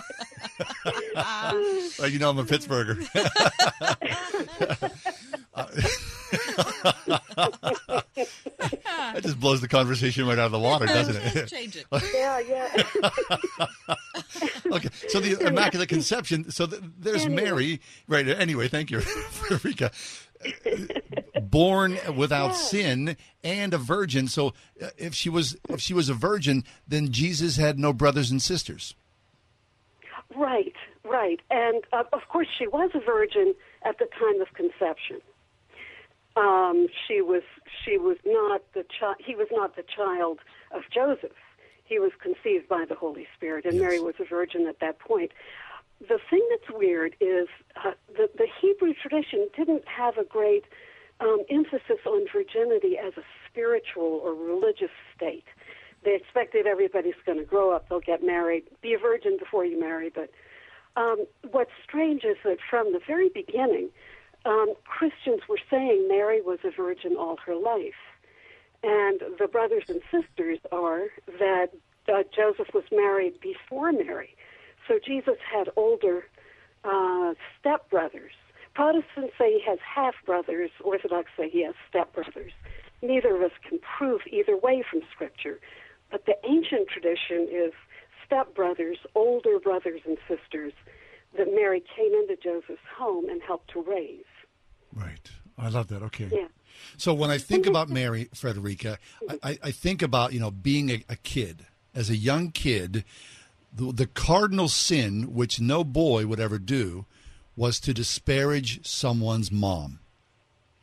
Well, you know I'm a Pittsburgher. Uh, that just blows the conversation right out of the water, doesn't it? Change it. yeah, yeah. okay, so the Immaculate Conception. So th- there's Anyway. Mary, right? Anyway, thank you, Frederica. Born without sin and a virgin. So uh, if she was if she was a virgin, then Jesus had no brothers and sisters. Right, right. And uh, of course, she was a virgin at the time of conception. Um, she was she was not the child. He was not the child of Joseph. He was conceived by the Holy Spirit, and Mary was a virgin at that point. The thing that's weird is uh, the the Hebrew tradition didn't have a great um, emphasis on virginity as a spiritual or religious state. They expected everybody's going to grow up, they'll get married, be a virgin before you marry. But um, what's strange is that from the very beginning, um, Christians were saying Mary was a virgin all her life. And the brothers and sisters are that uh, Joseph was married before Mary. So Jesus had older uh, stepbrothers. Protestants say he has half brothers, Orthodox say he has stepbrothers. Neither of us can prove either way from Scripture. But the ancient tradition is stepbrothers, older brothers and sisters that Mary came into Joseph's home and helped to raise. Right. I love that. Okay. Yeah. So when I think about Mary Frederica, mm-hmm. I, I- I think about you know being a, a kid as a young kid. The, the cardinal sin, which no boy would ever do, was to disparage someone's mom.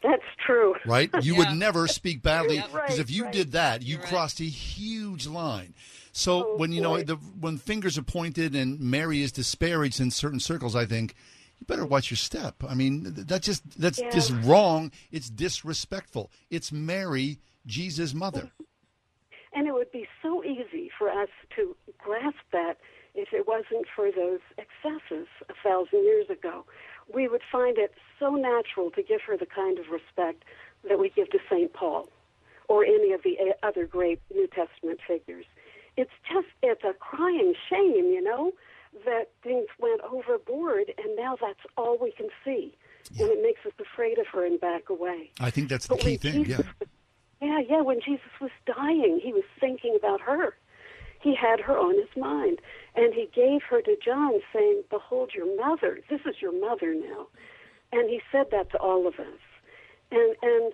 That's true. Right? You Yeah. would never speak badly Yeah, because right, if you right. did that, you crossed a huge line. So Oh, when you know the, when fingers are pointed and Mary is disparaged in certain circles, I think you better watch your step. I mean, th- that just that's Yeah. just wrong. It's disrespectful. It's Mary, Jesus' mother. And it would be so easy for us to grasp that if it wasn't for those excesses a thousand years ago, we would find it so natural to give her the kind of respect that we give to St. Paul or any of the uh, other great New Testament figures. It's just, it's a crying shame, you know, that things went overboard and now that's all we can see. And it makes us afraid of her and back away. I think that's the But key thing. Jesus Yeah. yeah, yeah. When Jesus was dying, he was thinking about her. He had her on his mind. And he gave her to John, saying, Behold your mother. This is your mother now. And he said that to all of us. And, and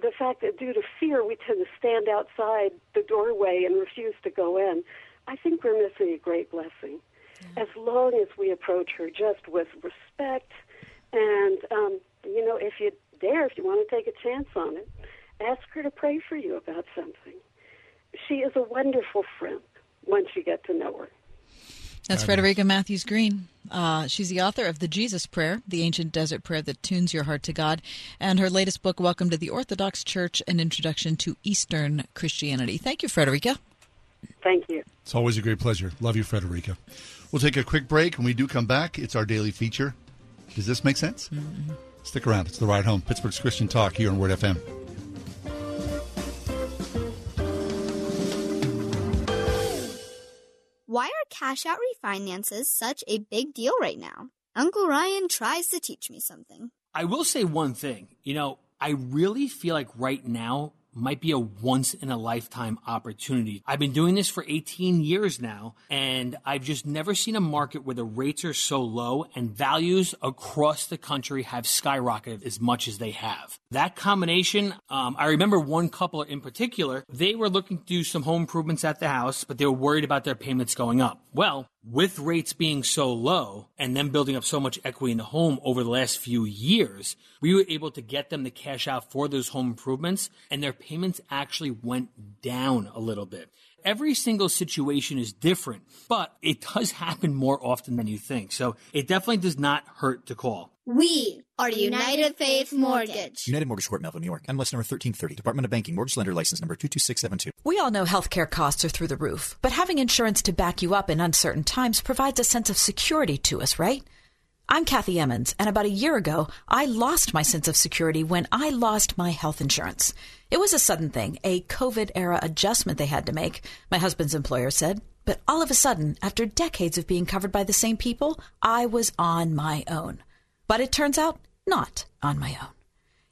the fact that due to fear we tend to stand outside the doorway and refuse to go in, I think we're missing a great blessing. As long as we approach her just with respect and, um, you know, if you dare, if you want to take a chance on it, ask her to pray for you about something. She is a wonderful friend once you get to know her. That's Frederica Mathewes-Green. Uh, she's the author of The Jesus Prayer, the ancient desert prayer that tunes your heart to God, and her latest book, Welcome to the Orthodox Church An Introduction to Eastern Christianity. Thank you, Frederica. Thank you. It's always a great pleasure. Love you, Frederica. We'll take a quick break. When we do come back, it's our daily feature. Does this make sense? Stick around. It's the ride home. Pittsburgh's Christian Talk here on Word FM. Why are cash out refinances such a big deal right now? Uncle Ryan tries to teach me something. I will say one thing. You know, I really feel like right now might be a once in a lifetime opportunity. I've been doing this for 18 years now, and I've just never seen a market where the rates are so low and values across the country have skyrocketed as much as they have. That combination, um, I remember one couple in particular, they were looking to do some home improvements at the house, but they were worried about their payments going up. Well, with rates being so low and them building up so much equity in the home over the last few years, we were able to get them to cash out for those home improvements and their payments actually went down a little bit. Every single situation is different, but it does happen more often than you think. So it definitely does not hurt to call. We are United Faith Mortgage. United Mortgage Corp, Melville, New York. MLS number 1330. Department of Banking. Mortgage lender license number 22672. We all know healthcare costs are through the roof, but having insurance to back you up in uncertain times provides a sense of security to us, right? I'm Kathy Emmons, and about a year ago, I lost my sense of security when I lost my health insurance. It was a sudden thing, a COVID era adjustment they had to make, my husband's employer said. But all of a sudden, after decades of being covered by the same people, I was on my own. But it turns out, not on my own.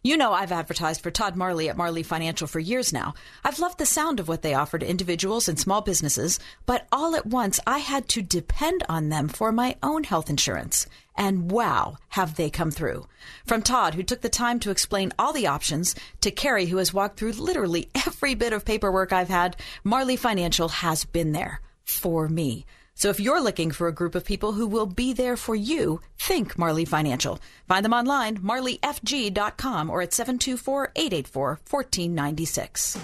You know, I've advertised for Todd Marley at Marley Financial for years now. I've loved the sound of what they offer to individuals and small businesses, but all at once I had to depend on them for my own health insurance. And wow, have they come through. From Todd, who took the time to explain all the options, to Carrie, who has walked through literally every bit of paperwork I've had, Marley Financial has been there for me. So if you're looking for a group of people who will be there for you, think Marley Financial. Find them online, marleyfg.com or at 724-884-1496.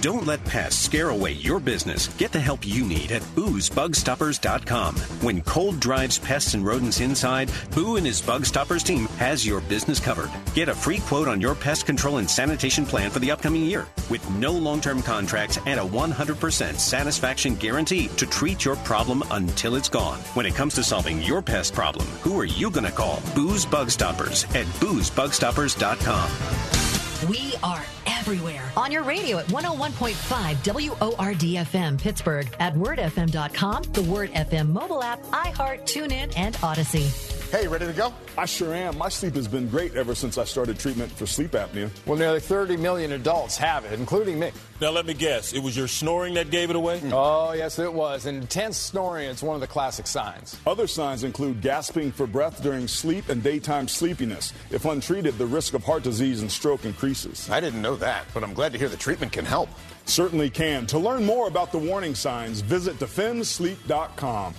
Don't let pests scare away your business. Get the help you need at boosbugstoppers.com. When cold drives pests and rodents inside, Boo and his Bug Stoppers team has your business covered. Get a free quote on your pest control and sanitation plan for the upcoming year with no long-term contracts and a 100% satisfaction guarantee to treat your problem until it's gone. When it comes to solving your pest problem, who are you going to call? Boo's Bug Stoppers at boosbugstoppers.com. We are everywhere on your radio at 101.5 WORD FM Pittsburgh, at wordfm.com, the Word FM mobile app, iHeart, TuneIn, and Odyssey. Hey, ready to go? I sure am. My sleep has been great ever since I started treatment for sleep apnea. Well, nearly 30 million adults have it, including me. Now, let me guess. It was your snoring that gave it away? Mm. Oh, yes, it was. Intense snoring is one of the classic signs. Other signs include gasping for breath during sleep and daytime sleepiness. If untreated, the risk of heart disease and stroke increases. I didn't know that, but I'm glad to hear the treatment can help. Certainly can. To learn more about the warning signs, visit defendsleep.com.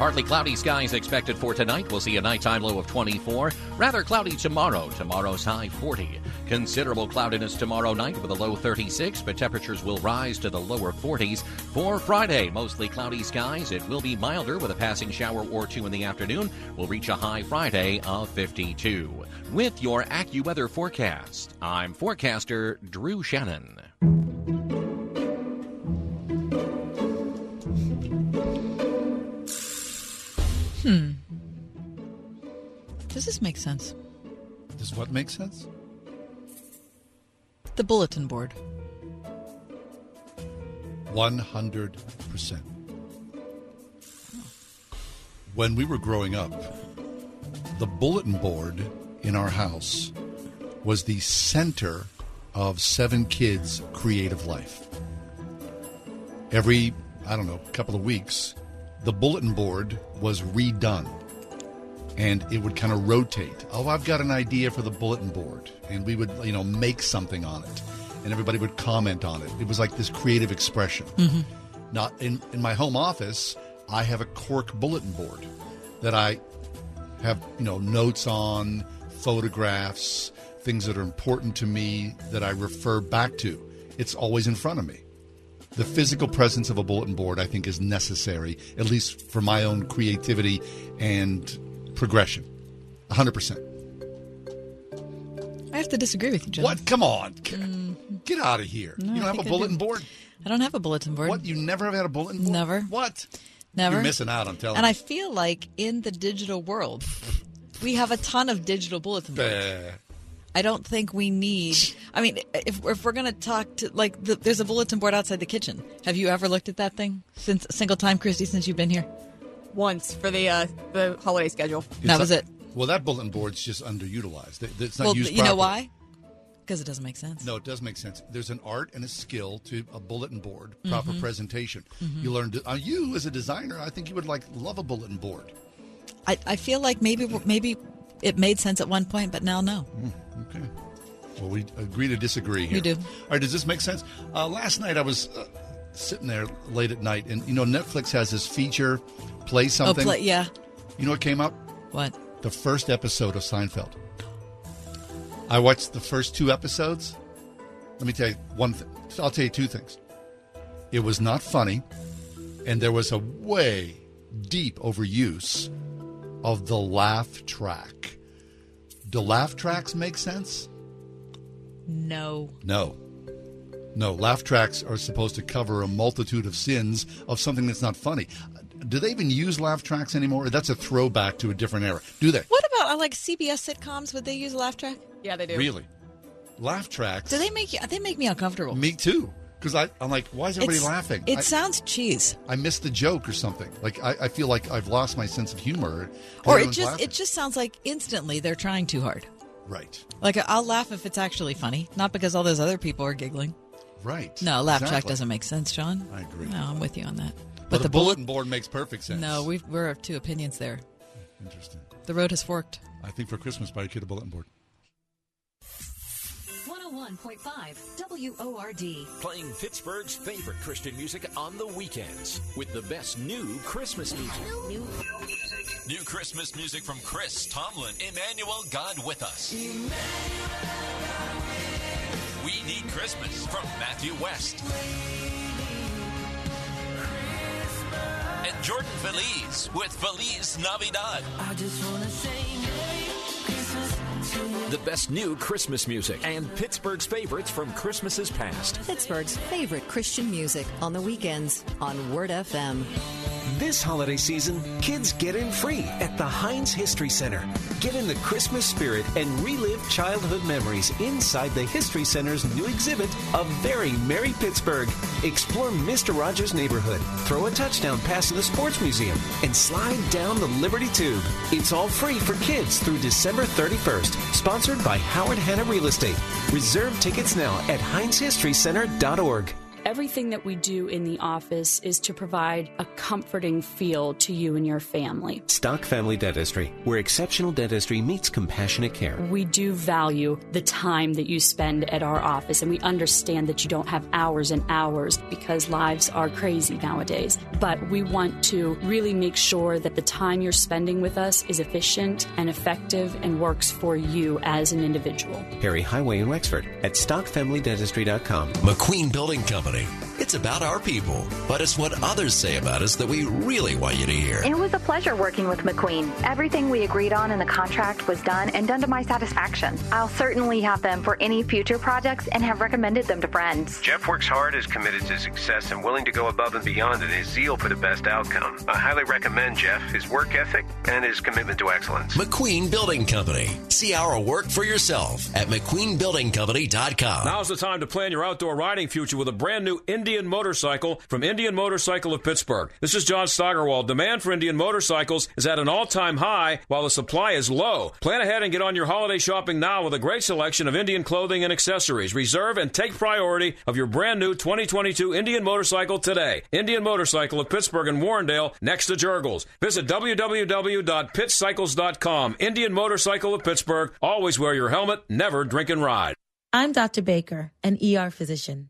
Partly cloudy skies expected for tonight. We'll see a nighttime low of 24. Rather cloudy tomorrow. Tomorrow's high 40. Considerable cloudiness tomorrow night with a low 36, but temperatures will rise to the lower 40s. For Friday, mostly cloudy skies. It will be milder with a passing shower or two in the afternoon. We'll reach a high Friday of 52. With your AccuWeather forecast, I'm forecaster Drew Shannon. Hmm. Does this make sense? Does what make sense? The bulletin board. 100%. When we were growing up, the bulletin board in our house was the center of seven kids' creative life. Every, I don't know, couple of weeks, the bulletin board was redone and it would kind of rotate. Oh, I've got an idea for the bulletin board. And we would, you know, make something on it and everybody would comment on it. It was like this creative expression. Mm-hmm. Not in, in my home office, I have a cork bulletin board that I have, you know, notes on, photographs, things that are important to me that I refer back to. It's always in front of me. The physical presence of a bulletin board, I think, is necessary, at least for my own creativity and progression. 100%. I have to disagree with you, John. What? Come on. Get out of here. No, you don't have a bulletin do. board? I don't have a bulletin board. What? You never have had a bulletin board? Never. What? Never. You're missing out, I'm telling And I feel like in the digital world, we have a ton of digital bulletin boards. Bah. I don't think we need. I mean, if, if we're going to talk to like, the, there's a bulletin board outside the kitchen. Have you ever looked at that thing since a single time, Christy, since you've been here? Once for the uh, the holiday schedule. That was it. Well, that bulletin board's just underutilized. It- It's not Well, used you know why? Because it doesn't make sense. No, it does make sense. There's an art and a skill to a bulletin board, proper Mhm. presentation. Mhm. You learn. To, uh, you as a designer, I think you would like love a bulletin board. I, I feel like maybe maybe it made sense at one point, but now no. Okay. Well, we agree to disagree here. We do. All right. Does this make sense? Uh, last night I was uh, sitting there late at night, and you know Netflix has this feature, play something. Oh, play, yeah. You know what came up? What? The first episode of Seinfeld. I watched the first two episodes. Let me tell you one thing. I'll tell you two things. It was not funny, and there was a way deep overuse of the laugh track. Do laugh tracks make sense? No. No. No, laugh tracks are supposed to cover a multitude of sins of something that's not funny. Do they even use laugh tracks anymore? That's a throwback to a different era. Do they? What about like CBS sitcoms? Would they use a laugh track? Yeah, they do. Really? Laugh tracks? Do they make you? They make me uncomfortable. Me too. Because I'm like, why is everybody It's- laughing? It I, sounds cheese. I missed the joke or something. Like I, I feel like I've lost my sense of humor. Or it just laughing. it just sounds like instantly they're trying too hard. right, Like I'll laugh if it's actually funny, not because all those other people are giggling. right. No, laugh track doesn't make sense, John. I agree. No, I'm with you on that. But, the the bulletin board makes perfect sense. No, we we're of two opinions there. Interesting. The road has forked. I think for Christmas, buy a kid a bulletin board. 101.5 WORD. Playing Pittsburgh's favorite Christian music on the weekends with the best new Christmas music. New new Christmas music from Chris Tomlin, Emmanuel God with us. We Need Christmas from Matthew West. And Jordan Feliz with Feliz Navidad. I just wanna say Merry Christmas to you. The best new Christmas music and Pittsburgh's favorites from Christmases past. Pittsburgh's favorite Christian music on the weekends on Word FM. This holiday season, kids get in free at the Heinz History Center. Get in the Christmas spirit and relive childhood memories inside the History Center's new exhibit, A Very Merry Pittsburgh. Explore Mr. Rogers' neighborhood, throw a touchdown pass to the Sports Museum, and slide down the Liberty Tube. It's all free for kids through December 31st. Sponsored by Howard Hanna Real Estate. Reserve tickets now at HeinzHistoryCenter.org. Everything that we do in the office is to provide a comforting feel to you and your family. Stock Family Dentistry, where exceptional dentistry meets compassionate care. We do value the time that you spend at our office, and we understand that you don't have hours and hours because lives are crazy nowadays. But we want to really make sure that the time you're spending with us is efficient and effective and works for you as an individual. Perry Highway in Wexford at StockFamilyDentistry.com. McQueen Building Company. It's It's about our people, but it's what others say about us that we really want you to hear. It was a pleasure working with McQueen. Everything we agreed on in the contract was done and done to my satisfaction. I'll certainly have them for any future projects and have recommended them to friends. Jeff works hard, is committed to success, and willing to go above and beyond in his zeal for the best outcome. I highly recommend Jeff, his work ethic, and his commitment to excellence. McQueen Building Company. See our work for yourself at McQueenBuildingCompany.com. Now's the time to plan your outdoor riding future with a brand new Indian motorcycle from Indian Motorcycle of Pittsburgh. This is John Steigerwald. Demand for Indian motorcycles is at an all-time high while the supply is low. Plan ahead and get on your holiday shopping now with a great selection of Indian clothing and accessories. Reserve and take priority of your brand new 2022 Indian motorcycle today. Indian Motorcycle of Pittsburgh and Warrendale next to Jergel's. Visit www.pitcycles.com. Indian Motorcycle of Pittsburgh. Always wear your helmet, never drink and ride. I'm Dr. Baker, an ER physician.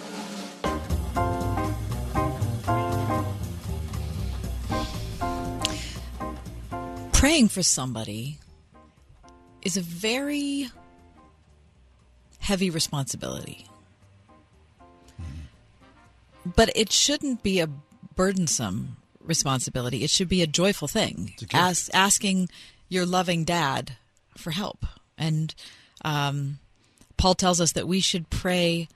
Praying for somebody is a very heavy responsibility. But it shouldn't be a burdensome responsibility. It should be a joyful thing. As, asking your loving dad for help. And um, Paul tells us that we should pray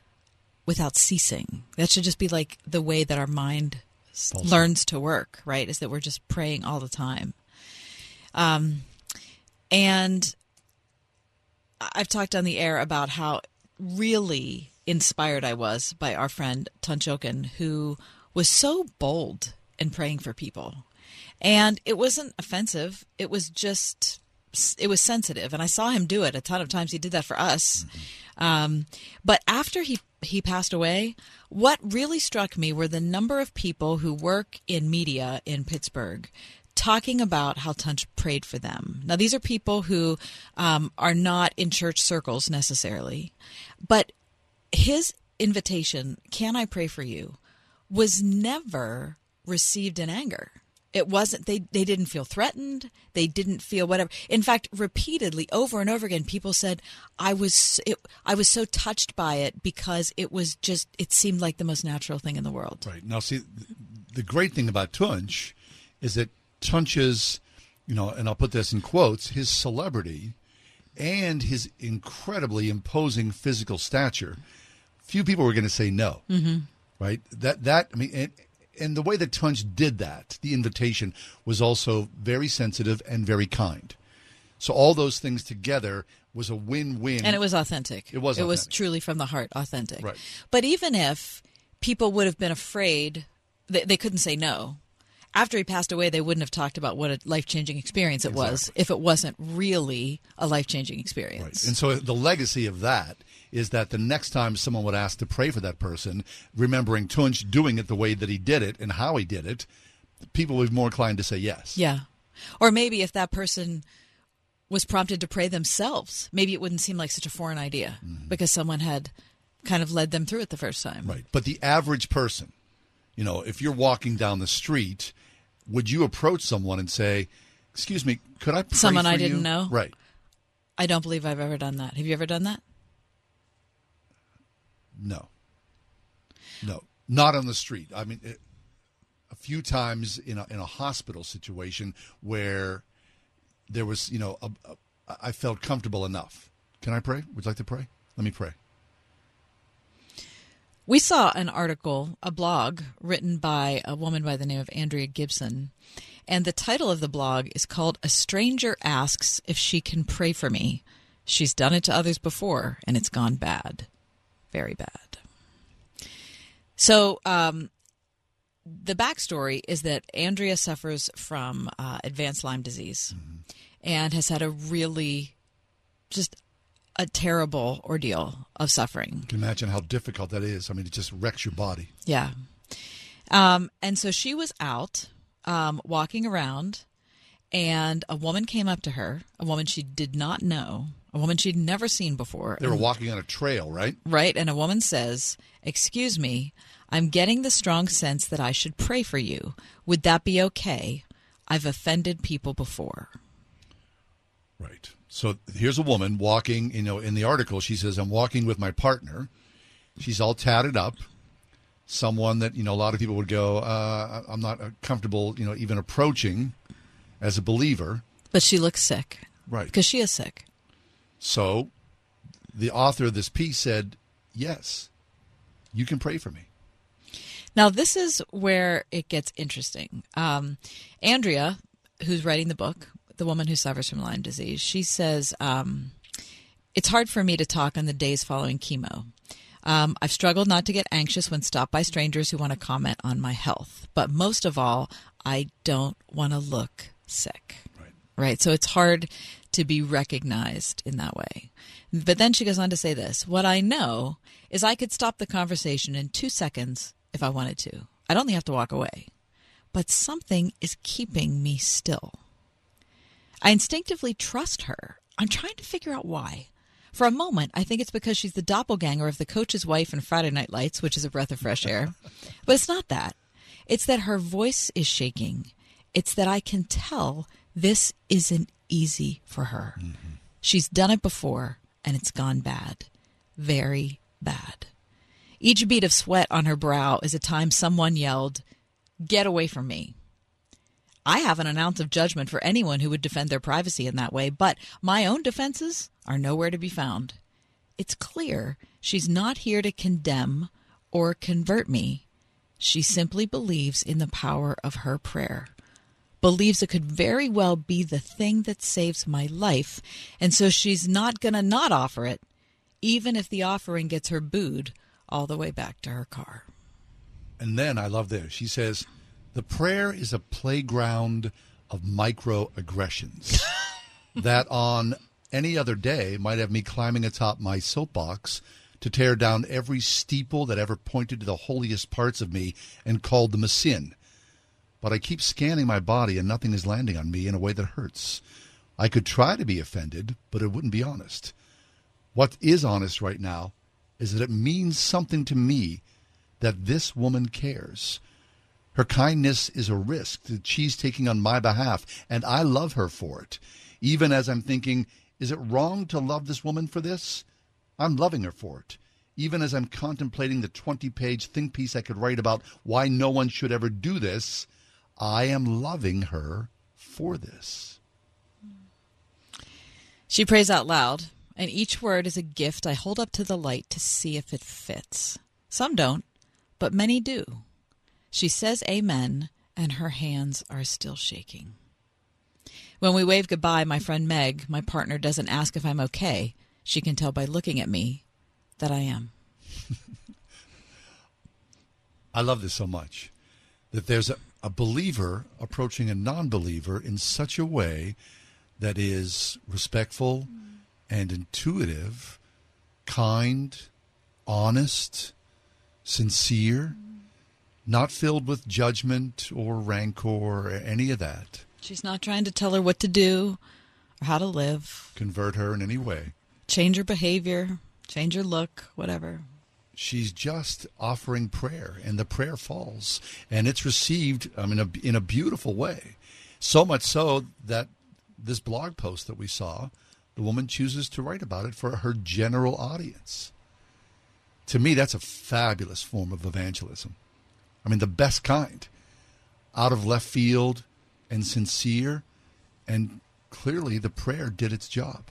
without ceasing. That should just be like the way that our mind s- learns to work, right? Is that we're just praying all the time. Um, and I've talked on the air about how really inspired I was by our friend Tunch Ilkin, who was so bold in praying for people. And it wasn't offensive. It was just, it was sensitive. And I saw him do it a ton of times. He did that for us. Um, but after he, he passed away, what really struck me were the number of people who work in media in Pittsburgh talking about how Tunch prayed for them. Now, these are people who um, are not in church circles necessarily, but his invitation, Can I pray for you? was never received in anger. It wasn't they they didn't feel threatened, they didn't feel whatever. In fact, repeatedly over and over again people said I was it, I was so touched by it because it was just it seemed like the most natural thing in the world. Right. Now, see, the great thing about Tunch is that Tunch's, you know, and I'll put this in quotes, his celebrity and his incredibly imposing physical stature, few people were going to say no. Mhm. Right. That that I mean, and, and the way that Tunch did that, the invitation was also very sensitive and very kind. So all those things together was a win-win. And it was authentic. It was It was truly from the heart, authentic. Right. But even if people would have been afraid, they, they couldn't say no. After he passed away, they wouldn't have talked about what a life changing experience it was if it wasn't really a life changing experience. And so the legacy of that is that the next time someone would ask to pray for that person, remembering Tunch doing it the way that he did it and how he did it, people would be more inclined to say yes. Yeah. Or maybe if that person was prompted to pray themselves, maybe it wouldn't seem like such a foreign idea because someone had kind of led them through it the first time. Mm-hmm. Right. But the average person, you know, if you're walking down the street, would you approach someone and say, "Excuse me, could I pray Someone for I didn't you?" know? Right. I don't believe I've ever done that. Have you ever done that? No. No. Not on the street. I mean, it, a few times in a, in a hospital situation where there was, you know, a, a, I felt comfortable enough. Can I pray? Would you like to pray? Let me pray. We saw an article, a blog written by a woman by the name of Andrea Gibson. And the title of the blog is called A Stranger Asks If She Can Pray for Me. She's done it to others before, and it's gone bad. Very bad. So, um, the backstory is that Andrea suffers from uh, advanced Lyme disease and has had a really just a terrible ordeal of suffering. You can imagine how difficult that is. I mean, it just wrecks your body. Yeah. Um, and so she was out um, walking around, and a woman came up to her, a woman she did not know, a woman she'd never seen before. They were and- walking on a trail, right? Right. And a woman says, Excuse me, I'm getting the strong sense that I should pray for you. Would that be okay? I've offended people before. Right. So here's a woman walking, you know, in the article, she says, I'm walking with my partner. She's all tatted up. Someone that, you know, a lot of people would go, uh, I'm not uh, comfortable, you know, even approaching as a believer. But she looks sick. Right. Because she is sick. So the author of this piece said, Yes, you can pray for me. Now, this is where it gets interesting. Um, Andrea, who's writing the book, the woman who suffers from Lyme disease, she says, um, It's hard for me to talk on the days following chemo. Um, I've struggled not to get anxious when stopped by strangers who want to comment on my health. But most of all, I don't want to look sick. Right. Right. So it's hard to be recognized in that way. But then she goes on to say this What I know is I could stop the conversation in two seconds if I wanted to. I'd only have to walk away. But something is keeping me still. I instinctively trust her. I'm trying to figure out why. For a moment, I think it's because she's the doppelganger of the coach's wife in Friday Night Lights, which is a breath of fresh air. but it's not that. It's that her voice is shaking. It's that I can tell this isn't easy for her. Mm-hmm. She's done it before, and it's gone bad. Very bad. Each bead of sweat on her brow is a time someone yelled, Get away from me. I haven't an ounce of judgment for anyone who would defend their privacy in that way, but my own defenses are nowhere to be found. It's clear she's not here to condemn or convert me. She simply believes in the power of her prayer, believes it could very well be the thing that saves my life, and so she's not going to not offer it, even if the offering gets her booed all the way back to her car. And then I love this. She says, The prayer is a playground of microaggressions that on any other day might have me climbing atop my soapbox to tear down every steeple that ever pointed to the holiest parts of me and called them a sin. But I keep scanning my body and nothing is landing on me in a way that hurts. I could try to be offended, but it wouldn't be honest. What is honest right now is that it means something to me that this woman cares. Her kindness is a risk that she's taking on my behalf, and I love her for it. Even as I'm thinking, is it wrong to love this woman for this? I'm loving her for it. Even as I'm contemplating the 20 page think piece I could write about why no one should ever do this, I am loving her for this. She prays out loud, and each word is a gift I hold up to the light to see if it fits. Some don't, but many do. She says amen, and her hands are still shaking. When we wave goodbye, my friend Meg, my partner, doesn't ask if I'm okay. She can tell by looking at me that I am. I love this so much that there's a, a believer approaching a non believer in such a way that is respectful and intuitive, kind, honest, sincere, not filled with judgment or rancor or any of that. She's not trying to tell her what to do or how to live, Convert her in any way. change her behavior, change her look, whatever. She's just offering prayer, and the prayer falls, and it's received I mean, a, in a beautiful way. So much so that this blog post that we saw, the woman chooses to write about it for her general audience. To me, that's a fabulous form of evangelism. I mean, the best kind. Out of left field and sincere, and clearly the prayer did its job.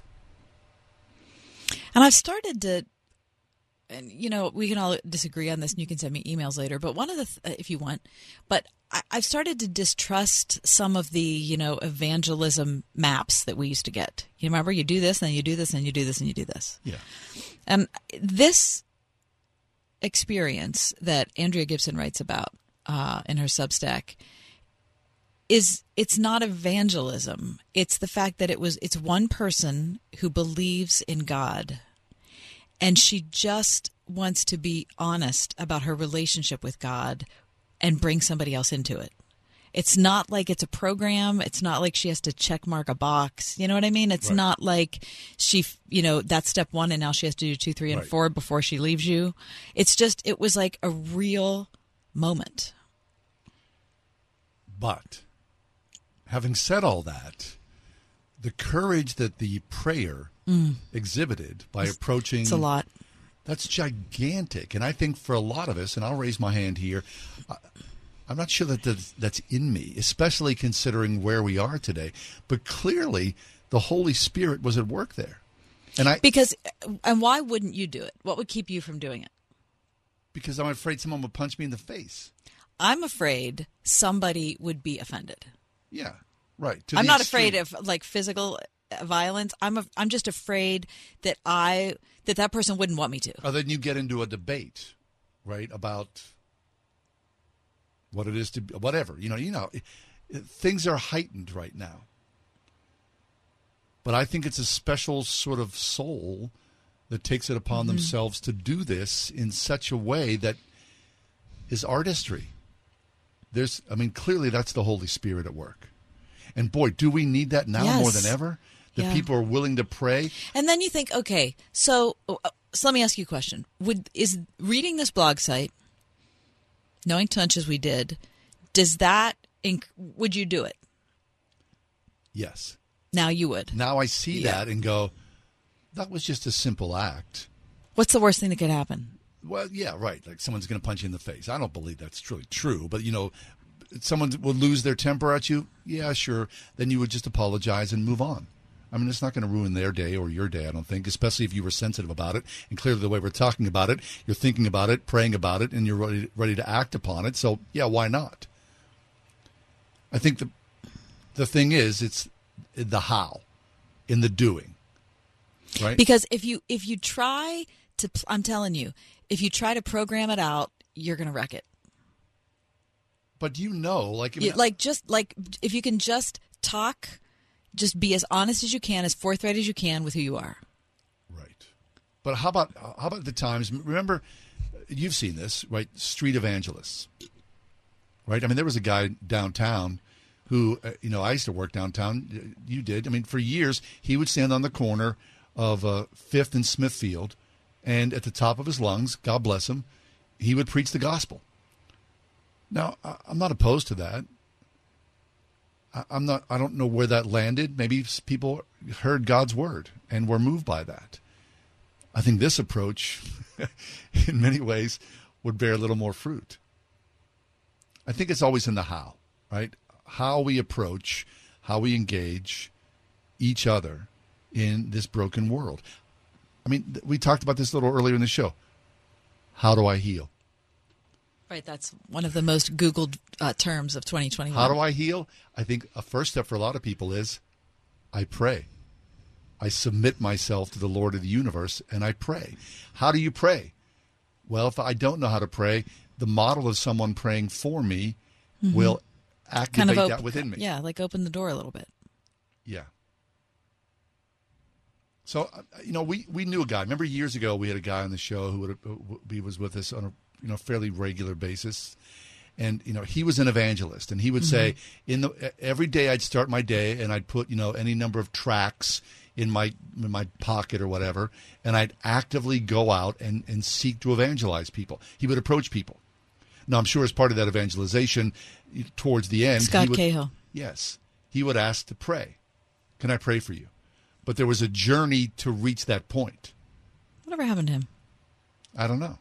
And I've started to, and you know, we can all disagree on this, and you can send me emails later. But one of the, th- if you want, but I, I've started to distrust some of the, you know, evangelism maps that we used to get. You remember, you do this, and then you do this, and you do this, and you do this. Yeah. And this experience that Andrea Gibson writes about uh, in her Substack is it's not evangelism. It's the fact that it was it's one person who believes in God, and she just wants to be honest about her relationship with God and bring somebody else into it. It's not like it's a program. It's not like she has to check mark a box. You know what I mean? It's Right. not like she, you know, that's step one and now she has to do two, three, and Right. four before she leaves you. It's just, it was like a real moment. But having said all that, the courage that the prayer Mm. exhibited by It's- approaching it's a lot. That's gigantic, and I think for a lot of us, and I'll raise my hand here. I'm not sure that that's, in me, especially considering where we are today. But clearly, the Holy Spirit was at work there, and I Because, and why wouldn't you do it? What would keep you from doing it? because I'm afraid someone would punch me in the face. I'm afraid somebody would be offended. Yeah, right. I'm not extreme. afraid of like physical uh, violence. I'm a, I'm just afraid that I that that person wouldn't want me to. Oh, then you get into a debate, right, about what it is to be, whatever. You know, you know, things are heightened right now. But I think it's a special sort of soul that takes it upon Mhm. themselves to do this in such a way that is artistry. There's, I mean, clearly that's the Holy Spirit at work. And boy, do we need that now more than ever? That Yeah. people are willing to pray. And then you think, okay, so uh, so let me ask you a question: Would is reading this blog site, knowing Tunch as we did, does that inc- would you do it? Yes. Now you would. Now I see Yeah. that and go, that was just a simple act. What's the worst thing that could happen? Well, yeah, right. Like someone's going to punch you in the face. I don't believe that's truly true, but you know, someone would lose their temper at you. Yeah, sure. Then you would just apologize and move on. I mean, it's not going to ruin their day or your day, I don't think, especially if you were sensitive about it. And clearly, the way we're talking about it, you're thinking about it, praying about it, and you're ready, ready to act upon it. So, yeah, why not? I think the the thing is, it's the how, in the doing, right? Because if you if you try to, I'm telling you, if you try to program it out, you're going to wreck it. but you know, like, I You- mean, like just like if you can just talk, just be as honest as you can, as forthright as you can with who you are. Right. But how about how about the times? Remember, you've seen this, right? Street evangelists, right? I mean, there was a guy downtown who, uh, you know, I used to work downtown. You did. I mean, for years he would stand on the corner of uh, Fifth and Smithfield, and at the top of his lungs, God bless him, he would preach the gospel. Now, I'm not opposed to that. I'm not. I don't know where that landed. Maybe people heard God's word and were moved by that. I think this approach, in many ways, would bear a little more fruit. I think it's always in the how, right? How we approach, how we engage each other in this broken world. I mean, we talked about this a little earlier in the show. How do I heal? Right. That's one of the most Googled uh, terms of 2021. How do I heal? I think a first step for a lot of people is I pray. I submit myself to the Lord of the universe and I pray. How do you pray? Well, if I don't know how to pray, the model of someone praying for me Mhm. will activate kind of op- that within me. Yeah, like open the door a little bit. Yeah. So uh, you know, we we knew a guy. Remember years ago, we had a guy on the show who would who was with us on a you know fairly regular basis, and you know he was an evangelist, and he would say mm-hmm. in the every day I'd start my day and I'd put you know any number of tracks in my in my pocket or whatever, and I'd actively go out and and seek to evangelize people. He would approach people. Now I'm sure as part of that evangelization, towards the end, Scott would- Cahill. Yes, he would ask to pray. Can I pray for you? But there was a journey to reach that point. Whatever happened to him? I don't know.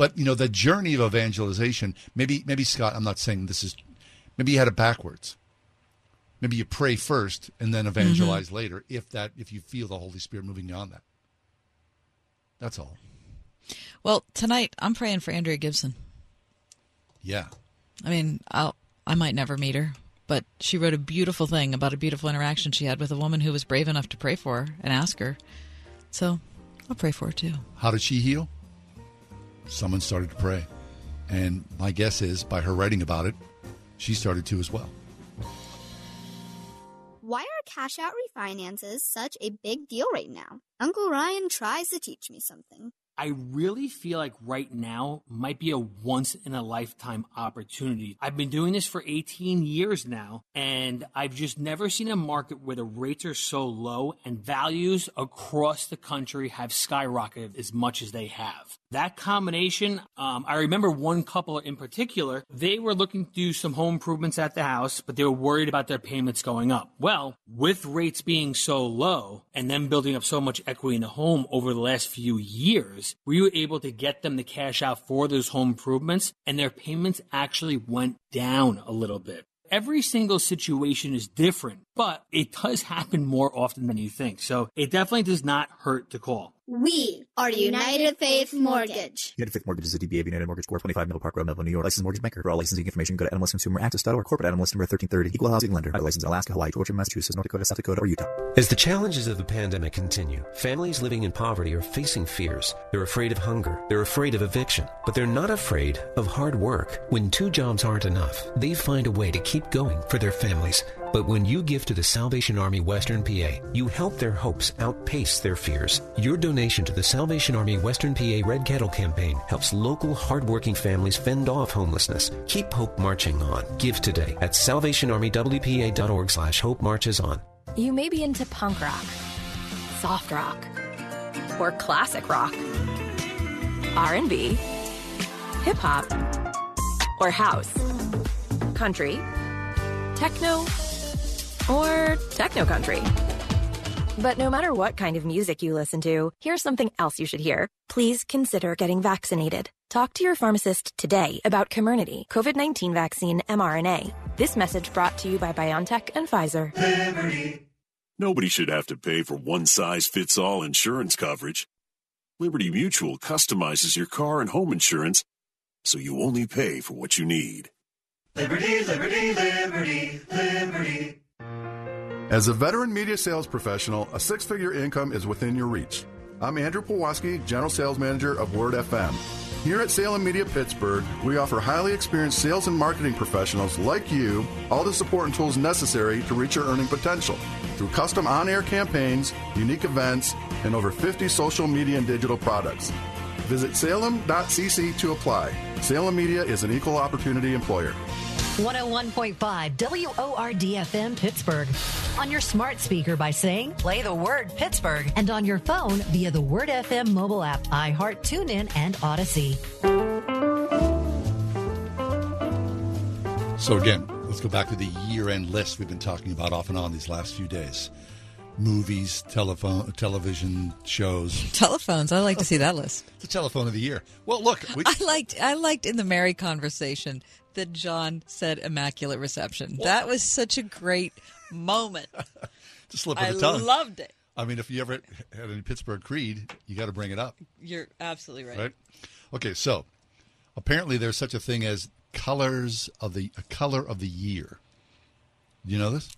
But you know, the journey of evangelization, maybe maybe Scott, I'm not saying this is maybe you had it backwards. Maybe you pray first and then mm-hmm. evangelize later if that if you feel the Holy Spirit moving you on that. That's all. Well, tonight I'm praying for Andrea Gibson. Yeah. I mean, I'll I might never meet her, but she wrote a beautiful thing about a beautiful interaction she had with a woman who was brave enough to pray for her and ask her. So, I'll pray for her too. How did she heal? Someone started to pray. And my guess is by her writing about it, she started to as well. Why are cash out refinances such a big deal right now? Uncle Ryan tries to teach me something. I really feel like right now might be a once in a lifetime opportunity. I've been doing this for 18 years now, and I've just never seen a market where the rates are so low and values across the country have skyrocketed as much as they have. That combination, um, I remember one couple in particular, they were looking to do some home improvements at the house, but they were worried about their payments going up. Well, with rates being so low and them building up so much equity in the home over the last few years, we were able to get them the cash out for those home improvements and their payments actually went down a little bit. Every single situation is different, but it does happen more often than you think. So it definitely does not hurt to call. We are United Faith Mortgage. United Faith Mortgage is a DBA of United Mortgage Corp. 25 Middle Park Road, Melville, New York. Licensed mortgage banker. For all licensing information, go to NMLSConsumerAccess.org. Corporate NMLS number 1330. Equal housing lender. License in Alaska, Hawaii, Georgia, Massachusetts, North Dakota, South Dakota, or Utah. As the challenges of the pandemic continue, families living in poverty are facing fears. They're afraid of hunger. They're afraid of eviction. But they're not afraid of hard work. When two jobs aren't enough, they find a way to keep going for their families. But when you give to the Salvation Army Western PA, you help their hopes outpace their fears. Your donation to the Salvation Army Western PA Red Kettle campaign helps local hardworking families fend off homelessness. Keep hope marching on. Give today at salvationarmywpa.org slash hope marches on. You may be into punk rock, soft rock, or classic rock, R&B, hip hop, or house, country, techno, or techno country. But no matter what kind of music you listen to, here's something else you should hear. Please consider getting vaccinated. Talk to your pharmacist today about Comirnaty, COVID-19 vaccine mRNA. This message brought to you by BioNTech and Pfizer. Nobody should have to pay for one size fits all insurance coverage. Liberty Mutual customizes your car and home insurance so you only pay for what you need. Liberty, liberty, liberty, liberty. As a veteran media sales professional, a six figure income is within your reach. I'm Andrew Pulwaski, General Sales Manager of Word FM. Here at Salem Media Pittsburgh, we offer highly experienced sales and marketing professionals like you all the support and tools necessary to reach your earning potential through custom on air campaigns, unique events, and over 50 social media and digital products. Visit salem.cc to apply. Salem Media is an equal opportunity employer. 101.5 WORDFM Pittsburgh. On your smart speaker by saying, play the word Pittsburgh. And on your phone via the Word FM mobile app, iHeart, TuneIn, and Audacy. So again, let's go back to the year-end list we've been talking about off and on these last few days. Movies, telephone, television shows. Telephones. I like to see that list. The telephone of the year. Well, look, we, I liked I liked in the Mary conversation that John said immaculate reception. That was such a great moment. A slip of I the tongue. loved it. I mean, if you ever had any Pittsburgh Creed, you got to bring it up, You're absolutely right. right? Okay, so apparently there's such a thing as colors of the a color of the year. Do you know this?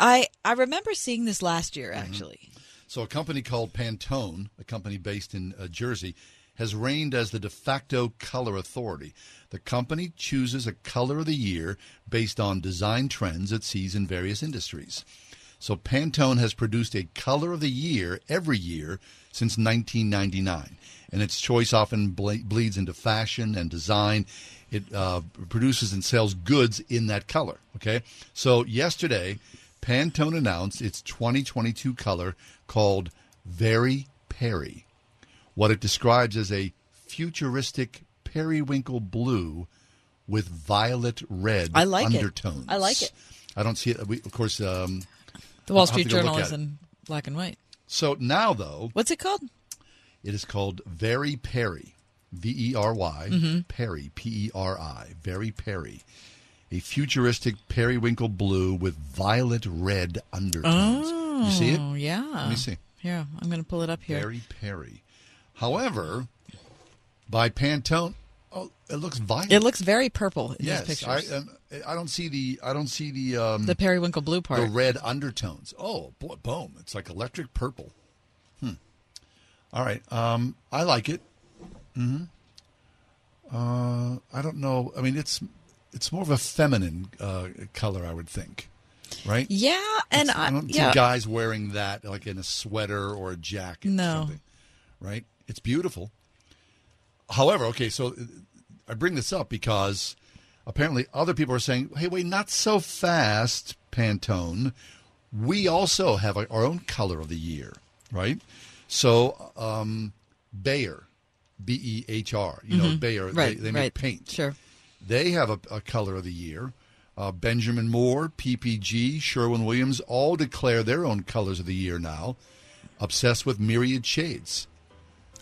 I I remember seeing this last year Mm-hmm. actually. So, a company called Pantone, a company based in uh, Jersey, has reigned as the de facto color authority. The company chooses a color of the year based on design trends it sees in various industries. So, Pantone has produced a color of the year every year since 1999, and its choice often ble- bleeds into fashion and design. It uh, produces and sells goods in that color. Okay, so yesterday. Pantone announced its 2022 color called Very Peri, what it describes as a futuristic periwinkle blue with violet red I like it. I like it. I don't see it. We, of course, um, The Wall Street to go look Journal is in black and white. So now, though, What's it called? it is called Very Peri, V E R Y, Mhm. Peri, P E R I, Very Peri. A futuristic periwinkle blue with violet red undertones. Oh, you see it? Yeah. Let me see. Here, I'm going to pull it up here. Very Peri. However, by Pantone, oh, it looks violet. It looks very purple in yes, these I, pictures. um, I don't see the I don't see the um, the periwinkle blue part. the red undertones. Oh, boy, boom! It's like electric purple. Hmm. All right. Um, I like it. Hmm. Uh, I don't know. I mean, it's it's more of a feminine uh, color, I would think. Right? Yeah, and It's- I, don't yeah. see guys wearing that like in a sweater or a jacket. or No. something, right? It's beautiful. However, okay, so I bring this up because apparently other people are saying, "Hey, wait, not so fast, Pantone. We also have our own color of the year, right?" So, um, Behr, B E H R, you know, Mhm. Behr, Right, they, they make right. paint. Sure. They have a, a color of the year. Uh, Benjamin Moore, PPG, Sherwin Williams all declare their own colors of the year now. Obsessed with myriad shades.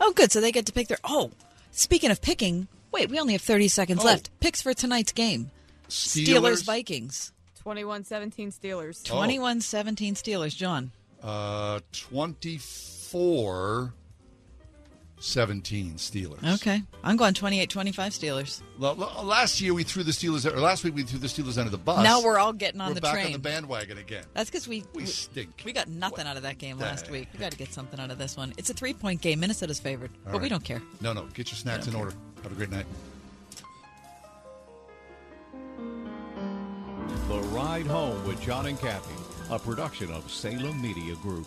Oh, good. So they get to pick their. Oh, speaking of picking, wait, we only have 30 seconds Oh. left. Picks for tonight's game Steelers Vikings. 21-17 Steelers. 21 17 Steelers. John. Uh, 24 17 Steelers. Okay. I'm going 28 25 Steelers. L- l- last year we threw the Steelers, or last week we threw the Steelers under the bus. Now we're all getting on We're the back train. on the bandwagon again. That's because we, We stink. We got nothing out of that game the last week. We got to get something out of this one. It's a three point game. Minnesota's favored, All but we don't care. No, no. Get your snacks in order. Have a great night. The Ride Home with John and Kathy, a production of Salem Media Group.